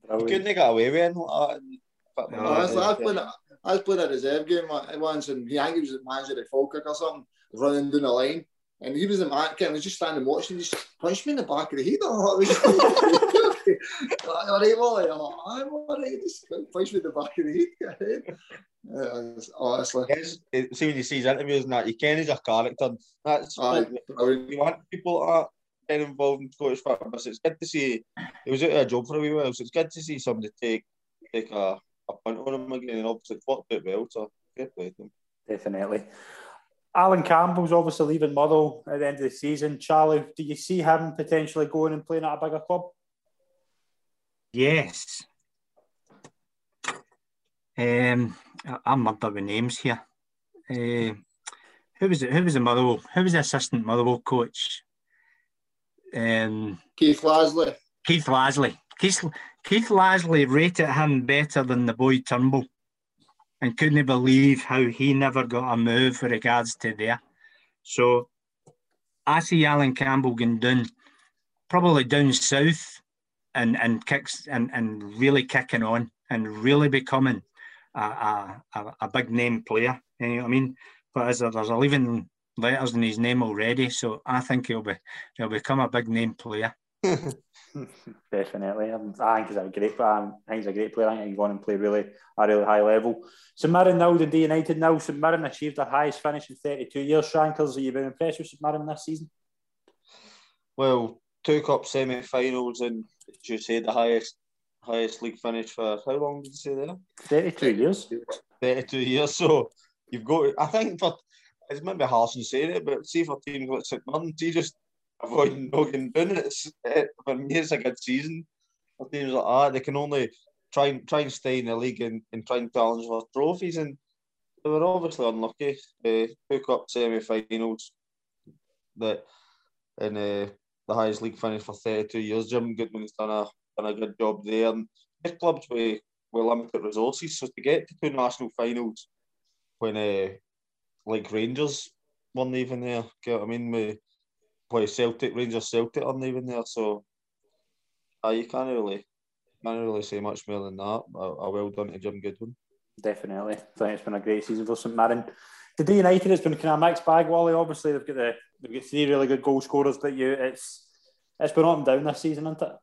couldn't get away with anything like that. in football. No, I was playing. a- I was playing a reserve game once, and he, I think he was the manager at Falkirk or something, running down the line, and he was the man. Ken was just standing watching. He just punched me in the back of the head. Oh, I'm like, all right, Wally. I'm like, I'm all right. Just punched me in the back of the head. Yeah, eh. honestly. Yes, it- see when you see his interviews and that, you can he's a character. That's Aye, what brilliant. you want people like that getting involved in Scottish football. So it's good to see he was out of a job for a wee while, so it's good to see somebody take take a, a punt on him again and obviously it worked out well, so good play to him. Definitely. Allan Campbell's obviously leaving Motherwell at the end of the season. Charlie, do you see him potentially going and playing at a bigger club? Yes. Um, I- I'm murder with names here. Uh, who was it? Who was the Motherwell? Who was the assistant Motherwell coach? Um, Keith Lasley. Keith Lasley. Keith, Keith Lasley rated him better than the boy Turnbull and couldn't believe how he never got a move with regards to there. So I see Allan Campbell going down, probably down south and, and kicks and, and really kicking on and really becoming a, a, a, big name player. You know what I mean? But as a, there's a leaving letters in his name already, so I think he'll be he'll become a big name player. Definitely, I think he's a great. I think he's a great player. I think he's going and play really a really high level. St Mirren now, the D United now. St Mirren achieved their highest finish in 32 years. Shankers, are you been impressed with St Mirren this season? Well, two cup semi-finals and as you say the highest highest league finish for how long did you say there? 32 years. 32 years. So you've got. I think for it's maybe harsh in saying it, but see for teams like St Mirren, you just avoiding Nogan doing it. It's, it. For me, it's a good season. For teams like that, they can only try and try and stay in the league and, and try and challenge for trophies. And they were obviously unlucky. Uh, two cup semi-finals that in uh, the highest league finish for 32 years. Jim Goodwin's done a done a good job there. And this clubs with, with limited resources, so to get to two national finals when uh, like Rangers weren't even there. Get what I mean? We play Celtic, Rangers, Celtic aren't even there. So, uh, you can't really can't really say much more than that. A, a well done to Jim Goodwin. Definitely, I think it's been a great season for St Mirren. The D United has been kind of a mixed bag. Wally, obviously they've got the they've got three really good goal scorers, but you it's it's been up and down this season, hasn't it?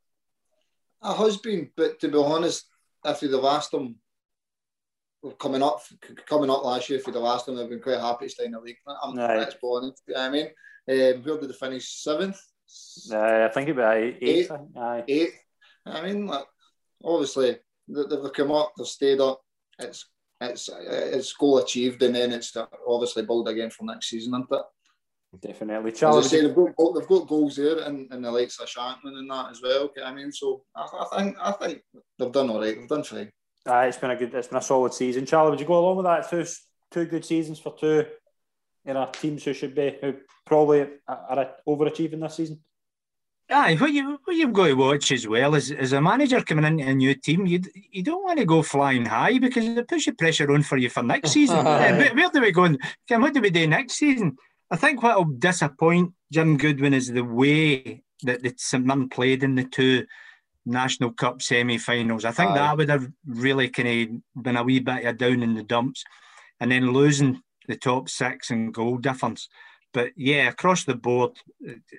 It has been, but to be honest, after you'd have asked them coming up coming up last year, for the last them, they've been quite happy to stay in the league. I'm right. that's honest. You know I mean, um, where did they finish? Seventh. Uh, I think be eighth. Eight. eighth. I mean, like, obviously they've come up, they've stayed up. It's it's it's goal achieved, and then it's obviously build again for next season, isn't it? Definitely, Charles. Say, they've, got, they've got goals there, and, and the likes of Shankland and that as well. I mean, so I, I think I think they've done all right. They've done fine. Uh, it's been a good, it's been a solid season. Charlie, would you go along with that? Two two good seasons for two, you know, teams who should be who probably are overachieving this season. Aye, what you what you've got to watch as well is as a manager coming into a new team, you you don't want to go flying high because it puts your pressure on for you for next season. where, where, do we go? Ken, what do we do next season? I think what will disappoint Jim Goodwin is the way that the St Mirren played in the two National Cup semi-finals. I think Aye. that would have really kind of been a wee bit of down in the dumps, and then losing the top six and goal difference. But yeah, across the board,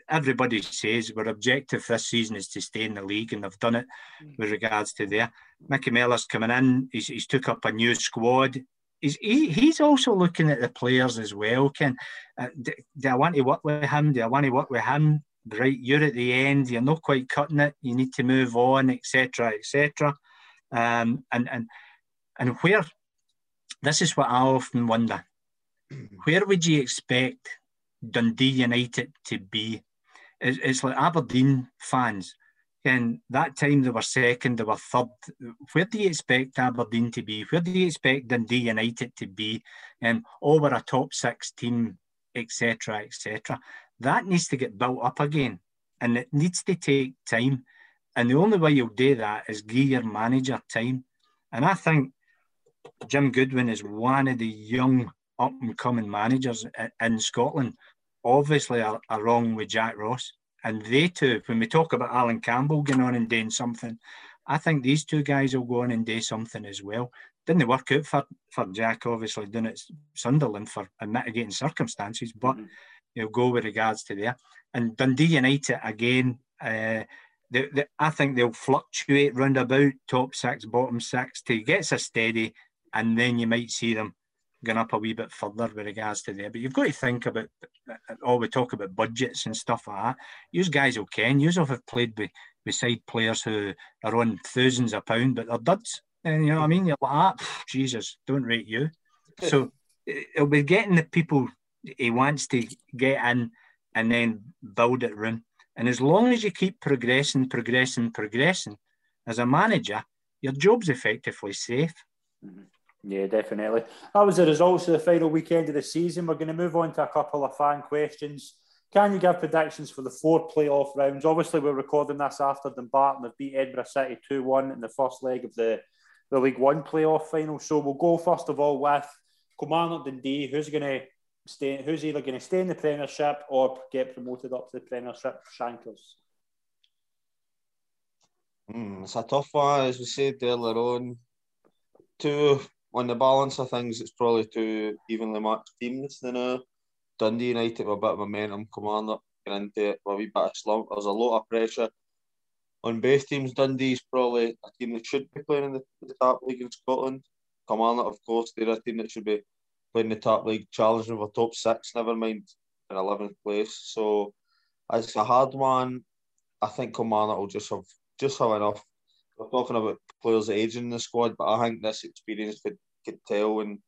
everybody says our objective this season is to stay in the league, and they've done it with regards to there. Micky Mellon's coming in; he's, he's took up a new squad he's, he, he's also looking at the players as well. Can uh, do, do, I want to work with him? Do I want to work with him? Right, you're at the end. You're not quite cutting it. You need to move on, etc., etc. Um, and and and where this is what I often wonder: where would you expect Dundee United to be? It's, it's like Aberdeen fans and that time they were second, they were third. Where do you expect Aberdeen to be? Where do you expect Dundee United to be? Um, over a top six team, etc., etc. That needs to get built up again, and it needs to take time. And the only way you'll do that is give your manager time. And I think Jim Goodwin is one of the young up and coming managers in Scotland. Obviously, along with Jack Ross and they too, when we talk about Allan Campbell going on and doing something, I think these two guys will go on and do something as well. Didn't work out for, for Jack, obviously, doing it Sunderland for mitigating circumstances, but mm-hmm. He'll go with regards to there. And Dundee United, again, uh, they, they, I think they'll fluctuate round about top six, bottom six to get a steady, and then you might see them going up a wee bit further with regards to there. But you've got to think about all we talk about budgets and stuff like that. You guys will ken. You have played with beside players who are on thousands of pounds, but they're duds. And you know what I mean? You're like, ah, Jesus, don't rate you. So it'll be getting the people he wants to get in and then build it room. And as long as you keep progressing, progressing, progressing, as a manager, your job's effectively safe. Mm-hmm. Yeah, definitely. That was the results of the final weekend of the season. We're going to move on to a couple of fan questions. Can you give predictions for the four playoff rounds? Obviously, we're recording this after Dumbarton have beat Edinburgh City 2 1 in the first leg of the, the League One playoff final. So we'll go first of all with Kilmarnock Dundee. Who's going to stay? Who's either going to stay in the Premiership or get promoted up to the Premiership? Shankers. Mm, it's a tough one, as we said earlier on. Two on the balance of things, it's probably two evenly matched teams. You know, Dundee United with a bit of momentum, coming up, getting into it with a wee bit of slump. There's a lot of pressure on both teams, Dundee's probably a team that should be playing in the, the top league in Scotland. Kilmarnock, of course, they're a team that should be playing the top league, challenging for top six, never mind in 11th place. So it's a hard one. I think Kilmarnock will just have just have enough. We're talking about players aging in the squad, but I think this experience could, could tell in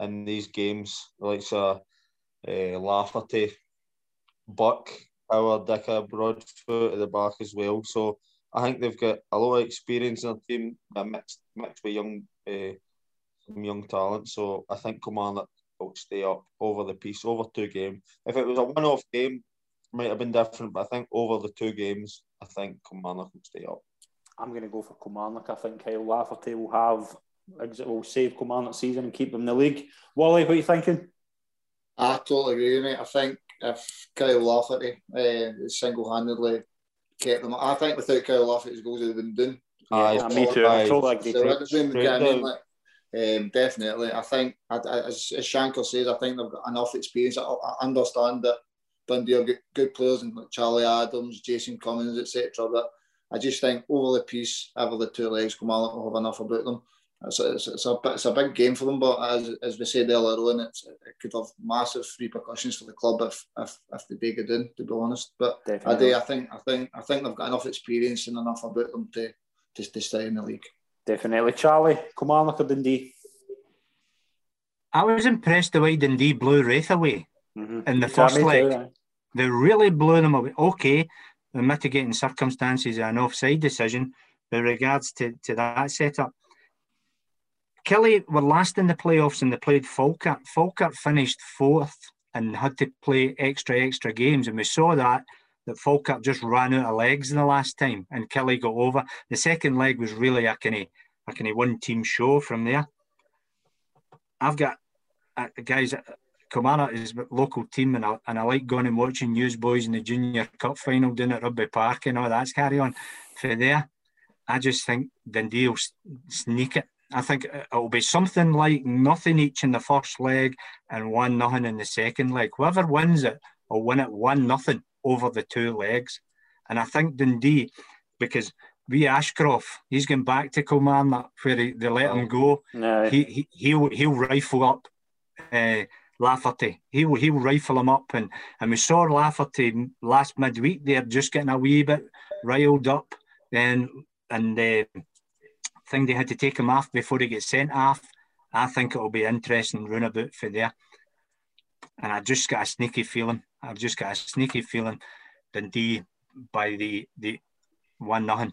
in these games. Like so, uh, Lafferty, Buck, Howard, Dicker, Broadfoot at the back as well. So I think they've got a lot of experience in their team, mixed mixed with young uh, some young talent. So I think Kilmarnock will stay up over the piece over two games. If it was a one-off game, might have been different, but I think over the two games, I think Kilmarnock will stay up. I'm going to go for Kilmarnock. I think Kyle Lafferty will have will save Kilmarnock season and keep them in the league. Wally, what are you thinking? I totally agree, mate. I think if Kyle Lafferty uh, single-handedly kept them, I think without Kyle Lafferty's goals, they've been done. Yeah, me too. I totally agree. So, um, definitely, I think as, as Shankar says, I think they've got enough experience. I, I understand that Dundee have got good players and like Charlie Adams, Jason Cummings, etc. But I just think over the piece, over the two legs, Kamala will have enough about them. It's a, it's, it's, a, it's a big game for them, but as, as we said earlier on, it's, it could have massive repercussions for the club if if, if they do get in. To be honest, but I do. I think I think I think they've got enough experience and enough about them to to, to stay in the league. Definitely. Charlie, Come Kilmarnock or Dundee? I was impressed the way Dundee blew Raith away mm-hmm. in the first leg. Too, They really blew them away. Okay, the mitigating circumstances an offside decision with regards to, to that setup. Killie were last in the playoffs and they played Falkirk. Falkirk finished fourth and had to play extra, extra games. And we saw that that Falkirk just ran out of legs in the last time and Killie got over. The second leg was really a kind of a kind of one team show from there. I've got uh, guys. Kilmarnock is a local team, and I, and I like going and watching Newsboys in the Junior Cup final down at Rugby Park and all that's carry on. For there, I just think Dundee will sneak it. I think it'll be something like nothing each in the first leg and one nothing in the second leg. Whoever wins it will win it one nothing over the two legs. And I think Dundee, because we Ashcroft, he's going back to Kilmarnock where he, they let him go. No. He, he he'll he'll rifle up uh, Lafferty. He'll he'll rifle him up, and and we saw Lafferty last midweek there just getting a wee bit riled up, then and uh, thing they had to take him off before he gets sent off. I think it'll be interesting roundabout for there. And I just got a sneaky feeling I've just got a sneaky feeling Dundee by the the one nothing.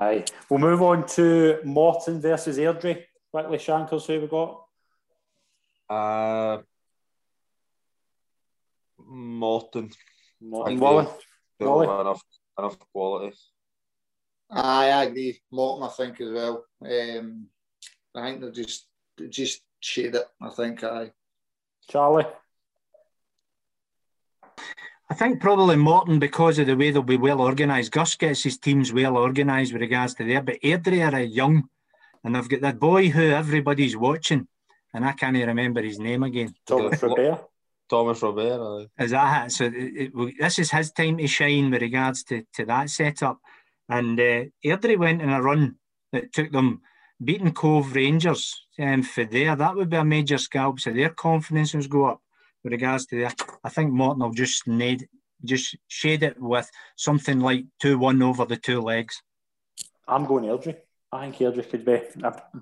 Aye. We'll move on to Morton versus Airdrie. Quickly, Shankers, who we got? Uh, Morton. Morton. Wallen. Enough, enough quality. I agree. Morton, I think as well. Um, I think they're just just shade it. I think I. Charlie. I think probably Morton because of the way they'll be well organised. Gus gets his teams well organised with regards to there, but Airdrie are young, and they've got that boy who everybody's watching, and I can't remember his name again. Thomas Robert. Thomas Robert. Is that it? So it, it, this is his time to shine with regards to, to that setup. And uh, Airdrie went in a run that took them beating Cove Rangers um, for there. That would be a major scalp, so their confidence will go up with regards to that. I think Morton will just need just shade it with something like two one over the two legs. I'm going Airdrie. I think Airdrie could be.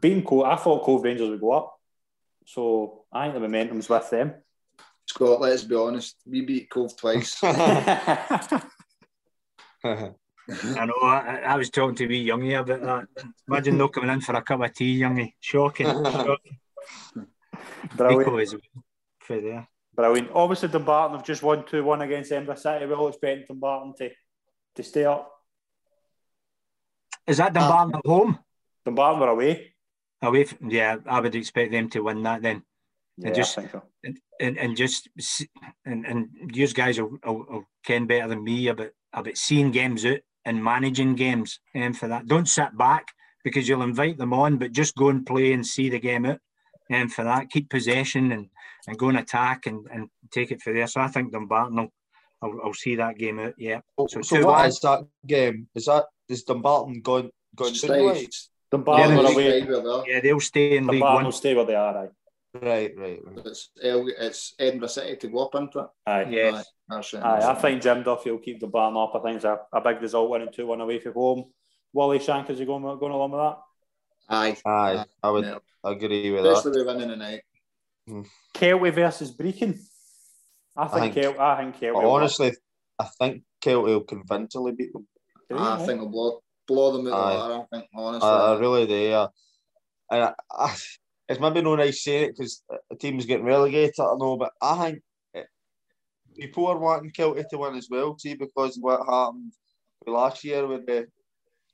Being Cove, I thought Cove Rangers would go up, so I think the momentum's with them. Scott, let's be honest, we beat Cove twice. I know. I, I, was talking to wee Youngie about that. Imagine not coming in for a cup of tea, Youngie. Shocking. Shocking. Brilliant. For there. Brilliant. Obviously, Dumbarton have just won 2 1 against Edinburgh City. We're all expecting Dumbarton to, to stay up. Is that Dumbarton uh, at home? Dumbarton were away. Away, from, yeah, I would expect them to win that then. Yeah, and just, so. and, and, and, just and, and you guys will, will, will ken better than me about about seeing games out and managing games and um, for that. Don't sit back because you'll invite them on, but just go and play and see the game out. And um, for that, keep possession and and go and attack and, and take it for there. So I think Dumbarton will, I'll, I'll see that game out. Yeah. So, So two what one. is that game? Is that is Dumbarton going going Stay. down? Dumbarton Yeah, they'll, stay yeah, they'll stay in League Dumbarton One. will stay where they are. Aye. Right, right, right. It's, it's Edinburgh City to go up into it. Aye. Yes. Aye, that's it. Aye, I think Jim Duffy will keep the barn up. I think it's a, a big result winning 2 1 away from home. Wally Shank, is he going, going along with that? Aye. Aye, I would Yeah. agree with that. Especially with winning tonight. Hmm. Kelty versus Brechin. I think, think- Kelty. I think Kelty. Honestly, I think Kelty will convincingly beat them. I think we'll blow, blow them out Aye. the water, I think, honestly. I, I really do. Yeah. And I, I, it's maybe no nice saying it because the team's getting relegated. I know, but I think it, people are wanting Kelty to win as well. See, because of what happened last year with the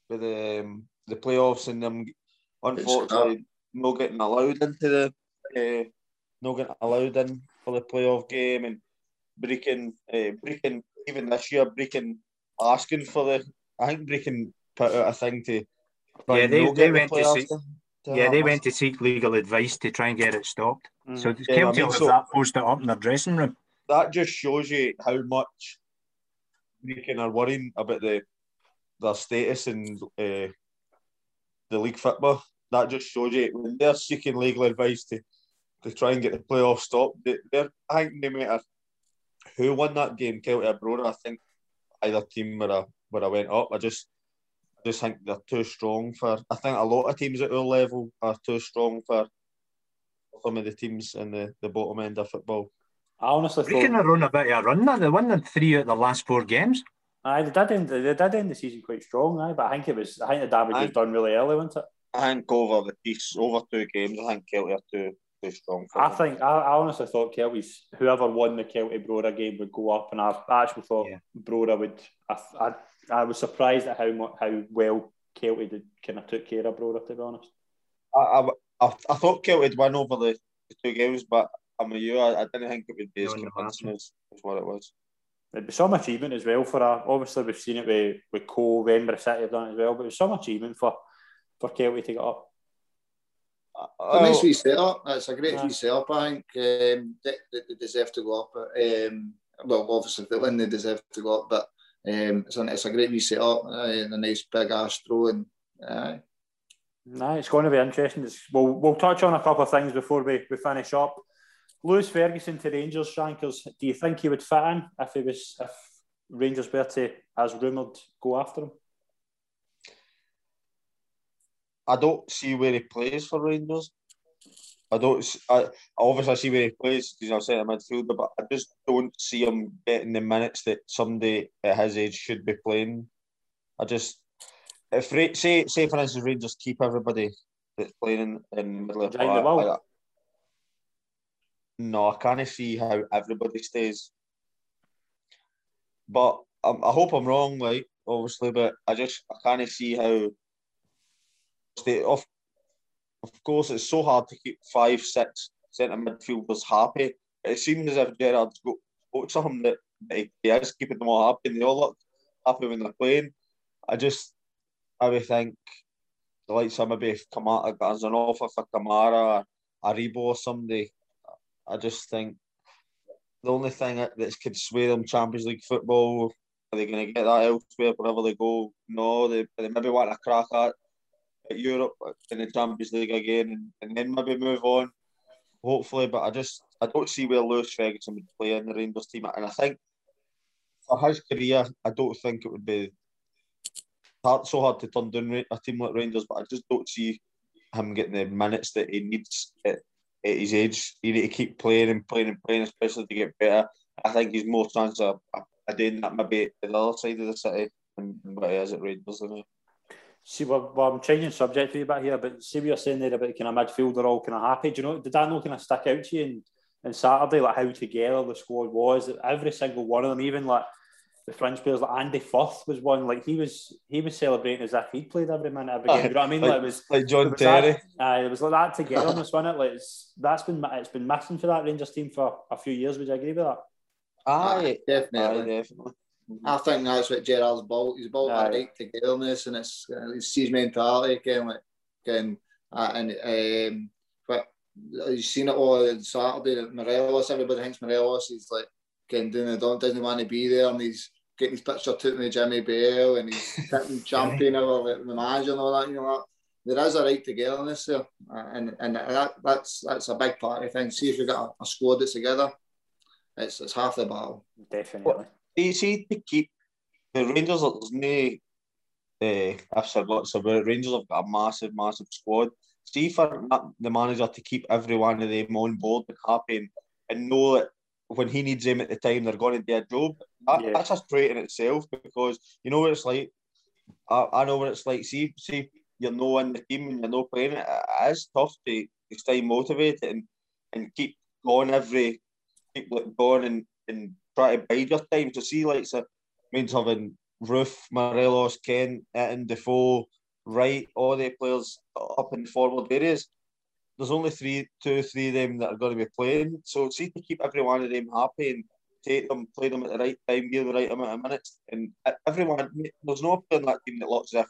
with the um, the playoffs and them, unfortunately, not getting allowed into the uh, not getting allowed in for the playoff game and breaking uh, breaking even this year Brechin asking for the I think Brechin put out a thing to try Yeah, they- they get the went to players see- to- to Yeah, they went to seek legal advice to try and get it stopped. Mm. So Yeah, I Kelty mean, will have so- that posted up in their dressing room. That just shows you how much Brechin are worrying about the their status in uh, the league football. That just shows you when they're seeking legal advice to, to try and get the playoff stopped. They, they're, I think no matter who won that game, Kelty or Brora, I think either team would I, would have went up. I just I just think they're too strong for. I think a lot of teams at our level are too strong for some of the teams in the, the bottom end of football. I honestly Brechin thought. are on a bit of a run now. They won in three out of the last four games. Aye, they did, end, they did end the season quite strong, aye, but I think it was. I think the damage was done really early, wasn't it? I think over the piece, over two games, I think Kelty are too too strong for I them. think I, I honestly thought Kelty's whoever won the Kelty Brora game would go up, and I, I actually thought Yeah. Brora would. I, I, I was surprised at how much how well Kelty did kind of took care of Brora. To be honest, I, I, I, I thought Kelty would win over the, the two games, but I'm with you. I, I didn't think it would be as No, no, convincing as, as what it was. it'd be some achievement as well for a. Obviously, we've seen it with with Cove, Edinburgh City have done it as well, but it's some achievement for for Kelty to get up. It's a nice wee setup. That's a great Yeah. wee setup, I think. Um, they, they, they deserve to go up. Um, well, obviously, if they win, they deserve to go up, but um, it's, a, it's a great wee setup uh, and a nice big ass throw. And, uh, No, it's going to be interesting. It's, we'll, we'll touch on a couple of things before we, we finish up. Lewis Ferguson to Rangers, Shankers. Do you think he would fit in if he was if Rangers were to, as rumoured, go after him? I don't see where he plays for Rangers. I don't. I, I obviously see where he plays because I'm a midfielder, but I just don't see him getting the minutes that somebody at his age should be playing. I just if say say for instance Rangers keep everybody that's playing in, in the middle of the park. No, I can't see how everybody stays. But um, I hope I'm wrong, like obviously, but I just I can't see how stay off. Of course, it's so hard to keep five, six centre midfielders happy. It seems as if Gerrard's got spoke to him that, that he, is keeping them all happy and they all look happy when they're playing. I just, I would think, the likes of maybe Kamara as an offer for Kamara, Aribo or somebody, I just think the only thing that could sway them Champions League football, are they going to get that elsewhere wherever they go? No, they, they maybe want to crack at at Europe in the Champions League again, and, and then maybe move on. Hopefully, but I just I don't see where Lewis Ferguson would play in the Rangers team, and I think for his career, I don't think it would be hard, so hard to turn down a team like Rangers, but I just don't see him getting the minutes that he needs at, at his age. You need to keep playing and playing and playing, especially to get better. I think he's more chance of, of doing that maybe at the other side of the city than what he is at Rangers. Isn't he? See, well, well, I'm changing subject a wee bit here, but see what you're saying there about kind of midfielder all kind of happy. Do you know, did that not kind of stick out to you in Saturday, like how together the squad was? Every single one of them, even like the French players, like Andy Firth was one, like he was he was celebrating as if he'd played every minute, every game. You know what I mean? Like, Like- it was Like John it was Terry. that, aye, it was like that togetherness, wasn't it? Like it's, that's been it's been missing for that Rangers team for a few years. Would you agree with that? Aye, definitely. aye, definitely. I think that's what Gerrard's built. He's built Aye. that right togetherness and it's, uh, it's his mentality, kind like, can, uh, and um, but you've seen it all on Saturday. That Morelos, everybody thinks Morelos is like getting doing it, doesn't want to be there, and he's getting his picture taken with Jimmy Bell, and he's hitting champion over the manager and all that. You know, that there is a right togetherness there, and and that, that's that's a big part of things. See if we got a, a squad that's together, it's it's half the battle. Definitely. You see, to keep the Rangers, there's no. Uh, I've said lots about it. Rangers have got a massive, massive squad. See for the manager to keep every one of them on board and happy and, and know that when he needs them at the time, they're going to do a job. That, Yeah. That's a trait in itself because you know what it's like. I, I know what it's like. See, see, you're no in the team and you're not playing it. It is tough to, to stay motivated and, and keep going every, keep going and, and try to bide your time. To see like so means having Roofe, Morelos, Ken, Itten, Defoe, Wright, all the players up in forward areas. There's only three, two, three of them that are going to be playing. So see to keep every one of them happy and take them, play them at the right time, give the right amount of minutes, and everyone. There's no player in that team that looks as if.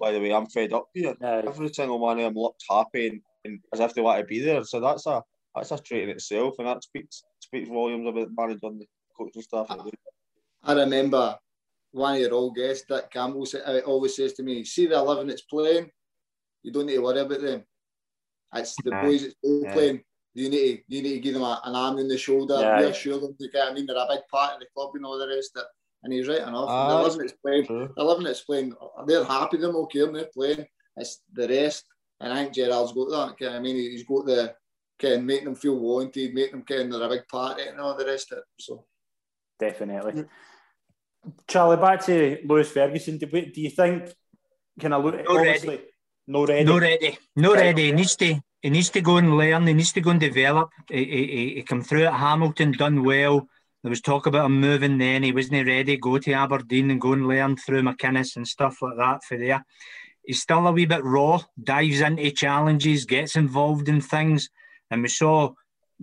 By the way, I'm fed up here. Uh, Every single one of them looks happy and, and as if they want to be there. So that's a that's a trait in itself, and that speaks speaks volumes about the manager and the coaching staff. I remember one of your old guests, Dick Campbell, sa- uh, always says to me, "See the eleven that's playing, you don't need to worry about them. It's the Aye. boys that's still Yeah. playing. You need to you need to give them a, an arm in the shoulder, Yeah. reassure them. You get, I mean, they're a big part of the club and all the rest of it." And he's right enough. Aye. the eleven that's playing, True. the eleven that's playing, they're happy. They're okay. and They're playing. It's the rest. And I think Gerrard's got that. Ken. I mean, he's got the can make them feel wanted, make them kind they're a big part of it and all the rest of it. So. Definitely. Charlie, back to Lewis Ferguson. Do, we, do you think, can I look ready. obviously, no ready? No ready. No Right, ready. He needs to. He needs to go and learn. He needs to go and develop. Eh, eh, eh, he, he, he- he come through at Hamilton, done well. There was talk about him moving then. He wasn't ready. Go to Aberdeen and go and learn through McInnes and stuff like that for there. He's still a wee bit raw. Dives into challenges, gets involved in things, and we saw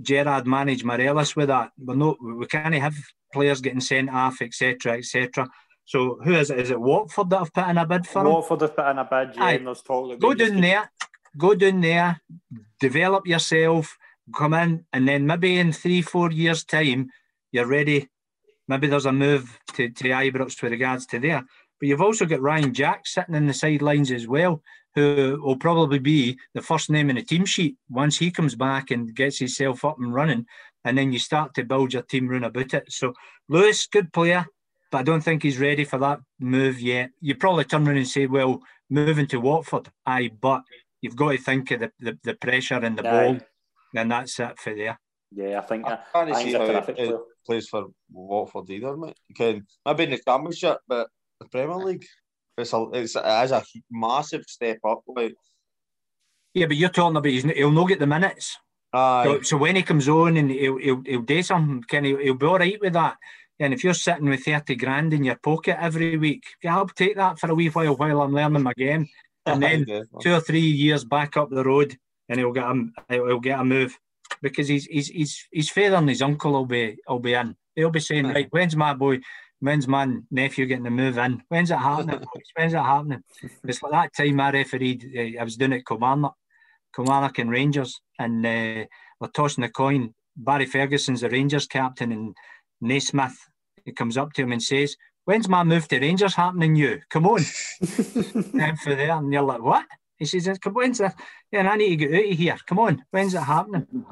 Gerrard manage Morelos with that. We're not. We can't have players getting sent off, etc., etc. So who is it? Is it Watford that have put in a bid for him? Watford have put in a bid, yeah, Aye. and there's talk go down there, go down there, develop yourself, come in, and then maybe in three, four years' time, you're ready. Maybe there's a move to, to Ibrox with regards to there. But you've also got Ryan Jack sitting in the sidelines as well, who will probably be the first name in the team sheet once he comes back and gets himself up and running. And then you start to build your team round about it. So Lewis, good player, but I don't think he's ready for that move yet. You probably turn around and say, well, moving to Watford, aye, but you've got to think of the, the, the pressure and the Aye. ball, and that's it for there. Yeah, I think I that. can't I see think he's how terrific it, plays for Watford either, mate. You can maybe in the Championship, but the Premier League, it's a it's, it is a massive step up. Like, Yeah, but you're talking about he's, he'll not get the minutes. aye, So, so when he comes on and he'll, he'll, he'll do something, can he, he'll be all right with that. And if you're sitting with 30 grand in your pocket every week, yeah, I'll take that for a wee while while I'm learning my game. And then two or three years back up the road and he'll get a, he'll get a move. Because he's he's he's his father and his uncle will be will be in. They'll be saying, Right, when's my boy, when's my nephew getting the move in? When's it happening? boys? When's it happening? It's like that time I refereed, uh, I was doing it at Kilmarnock, Kilmarnock and Rangers, and uh, we're tossing the coin. Barry Ferguson's the Rangers captain, and Naismith he comes up to him and says, When's my move to Rangers happening, you? Come on. and for there, and you're like, What? He says, Come when's that? Yeah, and I need to get out of here. Come on, when's it happening?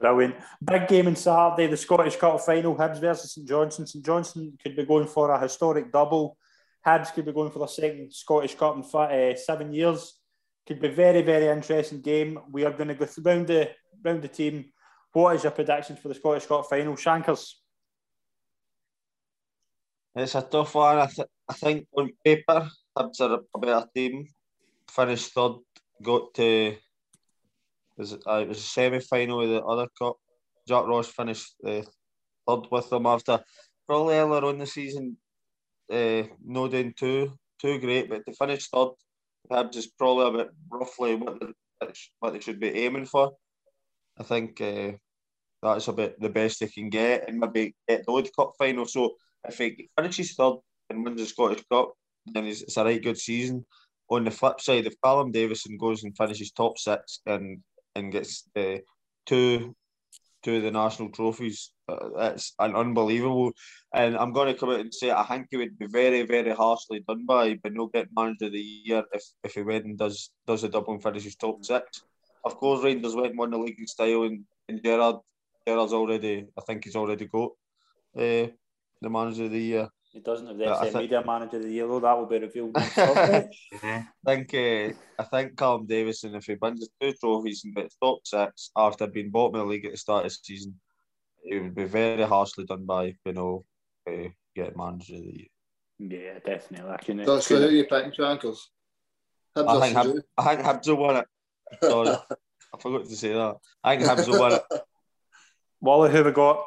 Brilliant. Big game on Saturday, the Scottish Cup final, Hibs versus St Johnstone. St Johnstone could be going for a historic double. Hibs could be going for the second Scottish Cup in fa- uh, seven years. Could be very, very interesting game. We are going to go th- round the round the team. What is your prediction for the Scottish Cup final, Shankers? It's a tough one. I, th- I think on paper, Hibs are a better team. Finished third, got to was it, uh, it was a semi final of the other cup. Jack Ross finished uh, third with them after probably earlier on the season, uh, no doing too too great, but to finish third, Hibs is probably about roughly what what they should be aiming for. I think uh, that's about the best they can get, and maybe get the League Cup final. So if he finishes third and wins the Scottish Cup, then it's, a right good season. On the flip side, if Callum Davidson goes and finishes top six and and gets uh, two two of the national trophies. Uh, it's an unbelievable. And I'm going to come out and say I think he would be very, very harshly done by, but no get manager of the year if, if he went and does does a double and finishes top six. Of course, Rangers went and won the league in style, and, and Gerrard Gerrard's already, I think he's already got uh, the manager of the year. He doesn't have the Yeah, think- media manager of the year, though. That will be revealed. next I think uh, I think Callum Davidson, if he wins his two trophies and gets top six after being bottom of the league at the start of the season, he would be very harshly done by you know uh, get manager of the year. yeah, definitely. I can, So, so who are you picking, Shankles? Hibs I or think St. Hib- I think Hibs will win it. Sorry, I forgot to say that. I think Hibs will win it. Wally, who we got?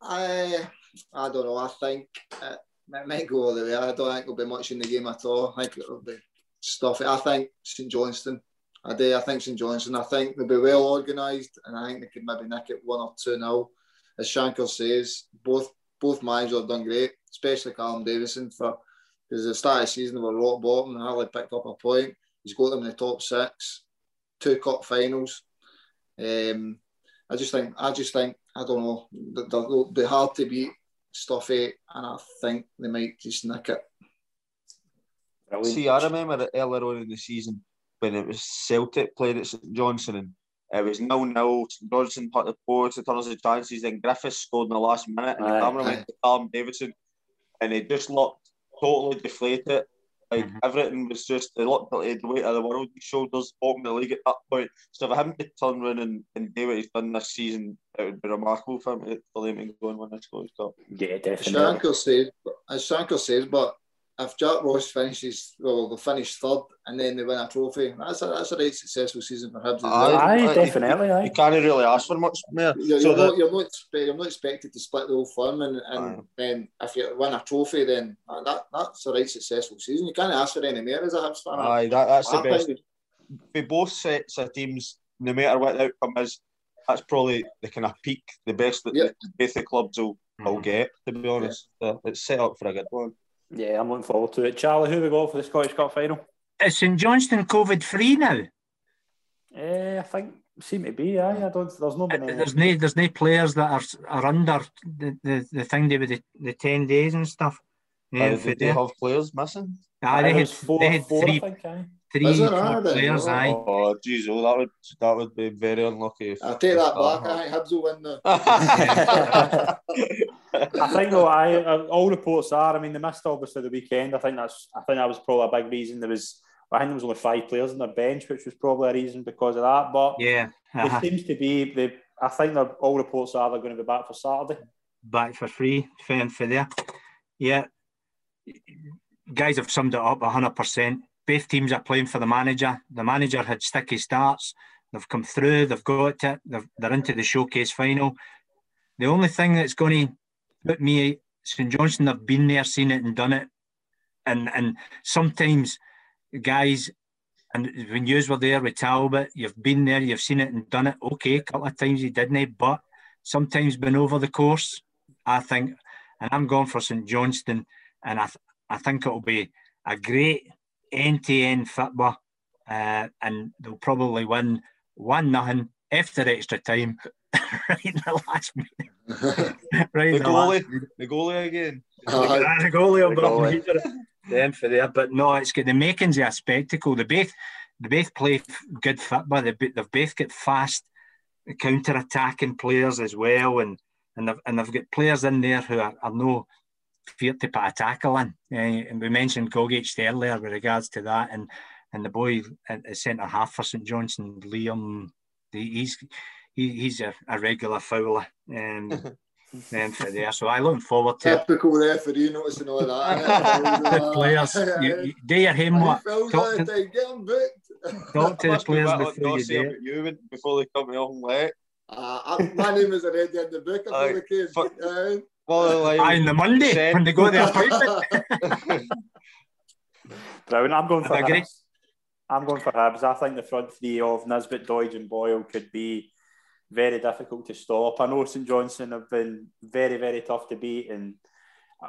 I, I don't know. I think it might- might go all the way. I don't think there'll be much in the game at all. I think it'll be stuffy. I think St Johnstone. I do. I think St Johnstone. I think they'll be well organised, and I think they could maybe nick it one or two now. As Shanker says, both both managers have done great, especially Callum Davidson for because the start of the season they were rock bottom and hardly picked up a point. He's got them in the top six, two cup finals. Um, I just think, I just think, I don't know, they'll be hard to beat Stuffy, and I think they might just nick it. Brilliant. See, I remember it earlier on in the season when it was Celtic playing at St Johnstone and it was nil nil. St Johnstone put the forward to turn us the chances. Then Griffiths scored in the last minute, and Aye. the camera went to Callum Davidson, and he just looked totally deflated. Like Mhm. everything was just they looked like the weight of the world on his shoulders, bottom of the league at that point. So for him to turn around and, and do what he's done this season, it would be remarkable for him to, for them to go and win the Scottish Cup. Yeah, As definitely. Shanker says, as Shanker says, but if Jack Ross finishes, well, they'll finish third, and then they win a trophy. That's a that's a right successful season for Hibs. as well. Aye. Aye, definitely. You can't really ask for much more. You're, so you're, that- not, you're, not, expe- you're not expected to split the Old Firm, and, and then if you win a trophy, then that, that's a right successful season. You can't ask for any more as a Hibs fan. Aye, that, that's the best. think For both sets of teams, no matter what the outcome is, that's probably the kind of peak, the best that Yeah. both the clubs will, will Mhm. get, to be honest. Uh, it's set up for a good one. Yeah, I'm looking forward to it. Charlie, who we got for the Scottish Cup final? Is St Johnstone COVID free now? Eh, I think seem to be. Aye, I don't. There's no been. There's no there's no players that are are under the, the, the thing they with the, the ten days and stuff. Yeah, Uh, did they have players missing? Aye, they had, four, they had four, three, I think. Aye. three Is it? four then, players. oh. Aye, Oh, jeez, oh, that would that would be very unlucky. I'll take that if back. I think Hibs will win the. I think though, I all reports are. I mean, they missed obviously the weekend. I think that's. I think that was probably a big reason. There was. I think there was only five players on their bench, which was probably a reason because of that. But yeah. it uh-huh. seems to be. They. I think all reports are they're going to be back for Saturday. back for free, fan for there. Yeah, guys have summed it up hundred percent. Both teams are playing for the manager. The manager had sticky starts. They've come through. They've got it. They're into the showcase final. The only thing that's going to put me St Johnstone have been there, seen it, and done it. And and sometimes guys, and when you were there with Talbot, you've been there, you've seen it and done it. Okay, a couple of times he didn't, but sometimes been over the course. I think, and I'm going for St Johnstone, and I th- I think it'll be a great end to end football, uh, and they'll probably win one nothing after extra time, right in the last minute. right the in the last goalie, the goalie again. Aye. Ah, the goalie will The be goalie. up them for there. But no, it's got the makings of a spectacle. They both they both play good football. They they've both got fast counter attacking players as well, and and they've and they've got players in there who are, are no fear to put a tackle in. Eh, and we mentioned Gogic earlier with regards to that, and and the boy at the centre half for St Johnstone, Liam, the- he's he, he's a, a regular fouler. Um, um, for there, so I look forward to it. Typical referee noticing all that. the players. You, you do your homework. Talk Talk to- Get them booked. Talk to the Must be players I'd before not you say do it. about you when- before they cut me off and let. Uh, I- my name is already in the book. I Aye. thought the came. Fuck. Aye. Well, like, Aye, on the Monday Send- when they go to appointment. Brilliant. I'm going for I agree. Hibs. I'm going for Hibs. I think the front three of Nisbet, Doidge, and Boyle could be very difficult to stop. I know St Johnstone have been very, very tough to beat and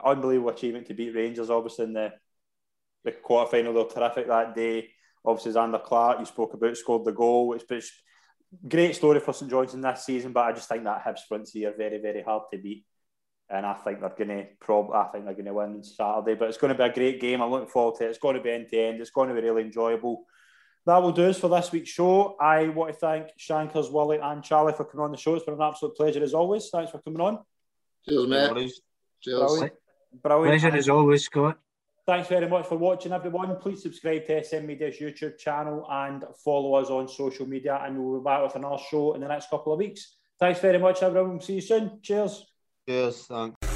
unbelievable achievement to beat Rangers, obviously, in the, the quarter final. They were terrific that day. Obviously, Zander Clark, you spoke about, scored the goal. It's, it's great story for St Johnstone this season, but I just think that Hibs front three are very, very hard to beat. And I think they're to prob. I think they're to win Saturday. But it's going to be a great game. I'm looking forward to it. It's going to be end to end. It's going to be really enjoyable. That will do us for this week's show. I want to thank Shankers, Wally, and Charlie for coming on the show. It's been an absolute pleasure as always. Thanks for coming on. Cheers, mate. Cheers. Brilliant. Brilliant. Pleasure as always, Scott. Thanks very much for watching, everyone. Please subscribe to SM Media's YouTube channel and follow us on social media. And we'll be back with another show in the next couple of weeks. Thanks very much, everyone. See you soon. Cheers. Cheers. Thanks.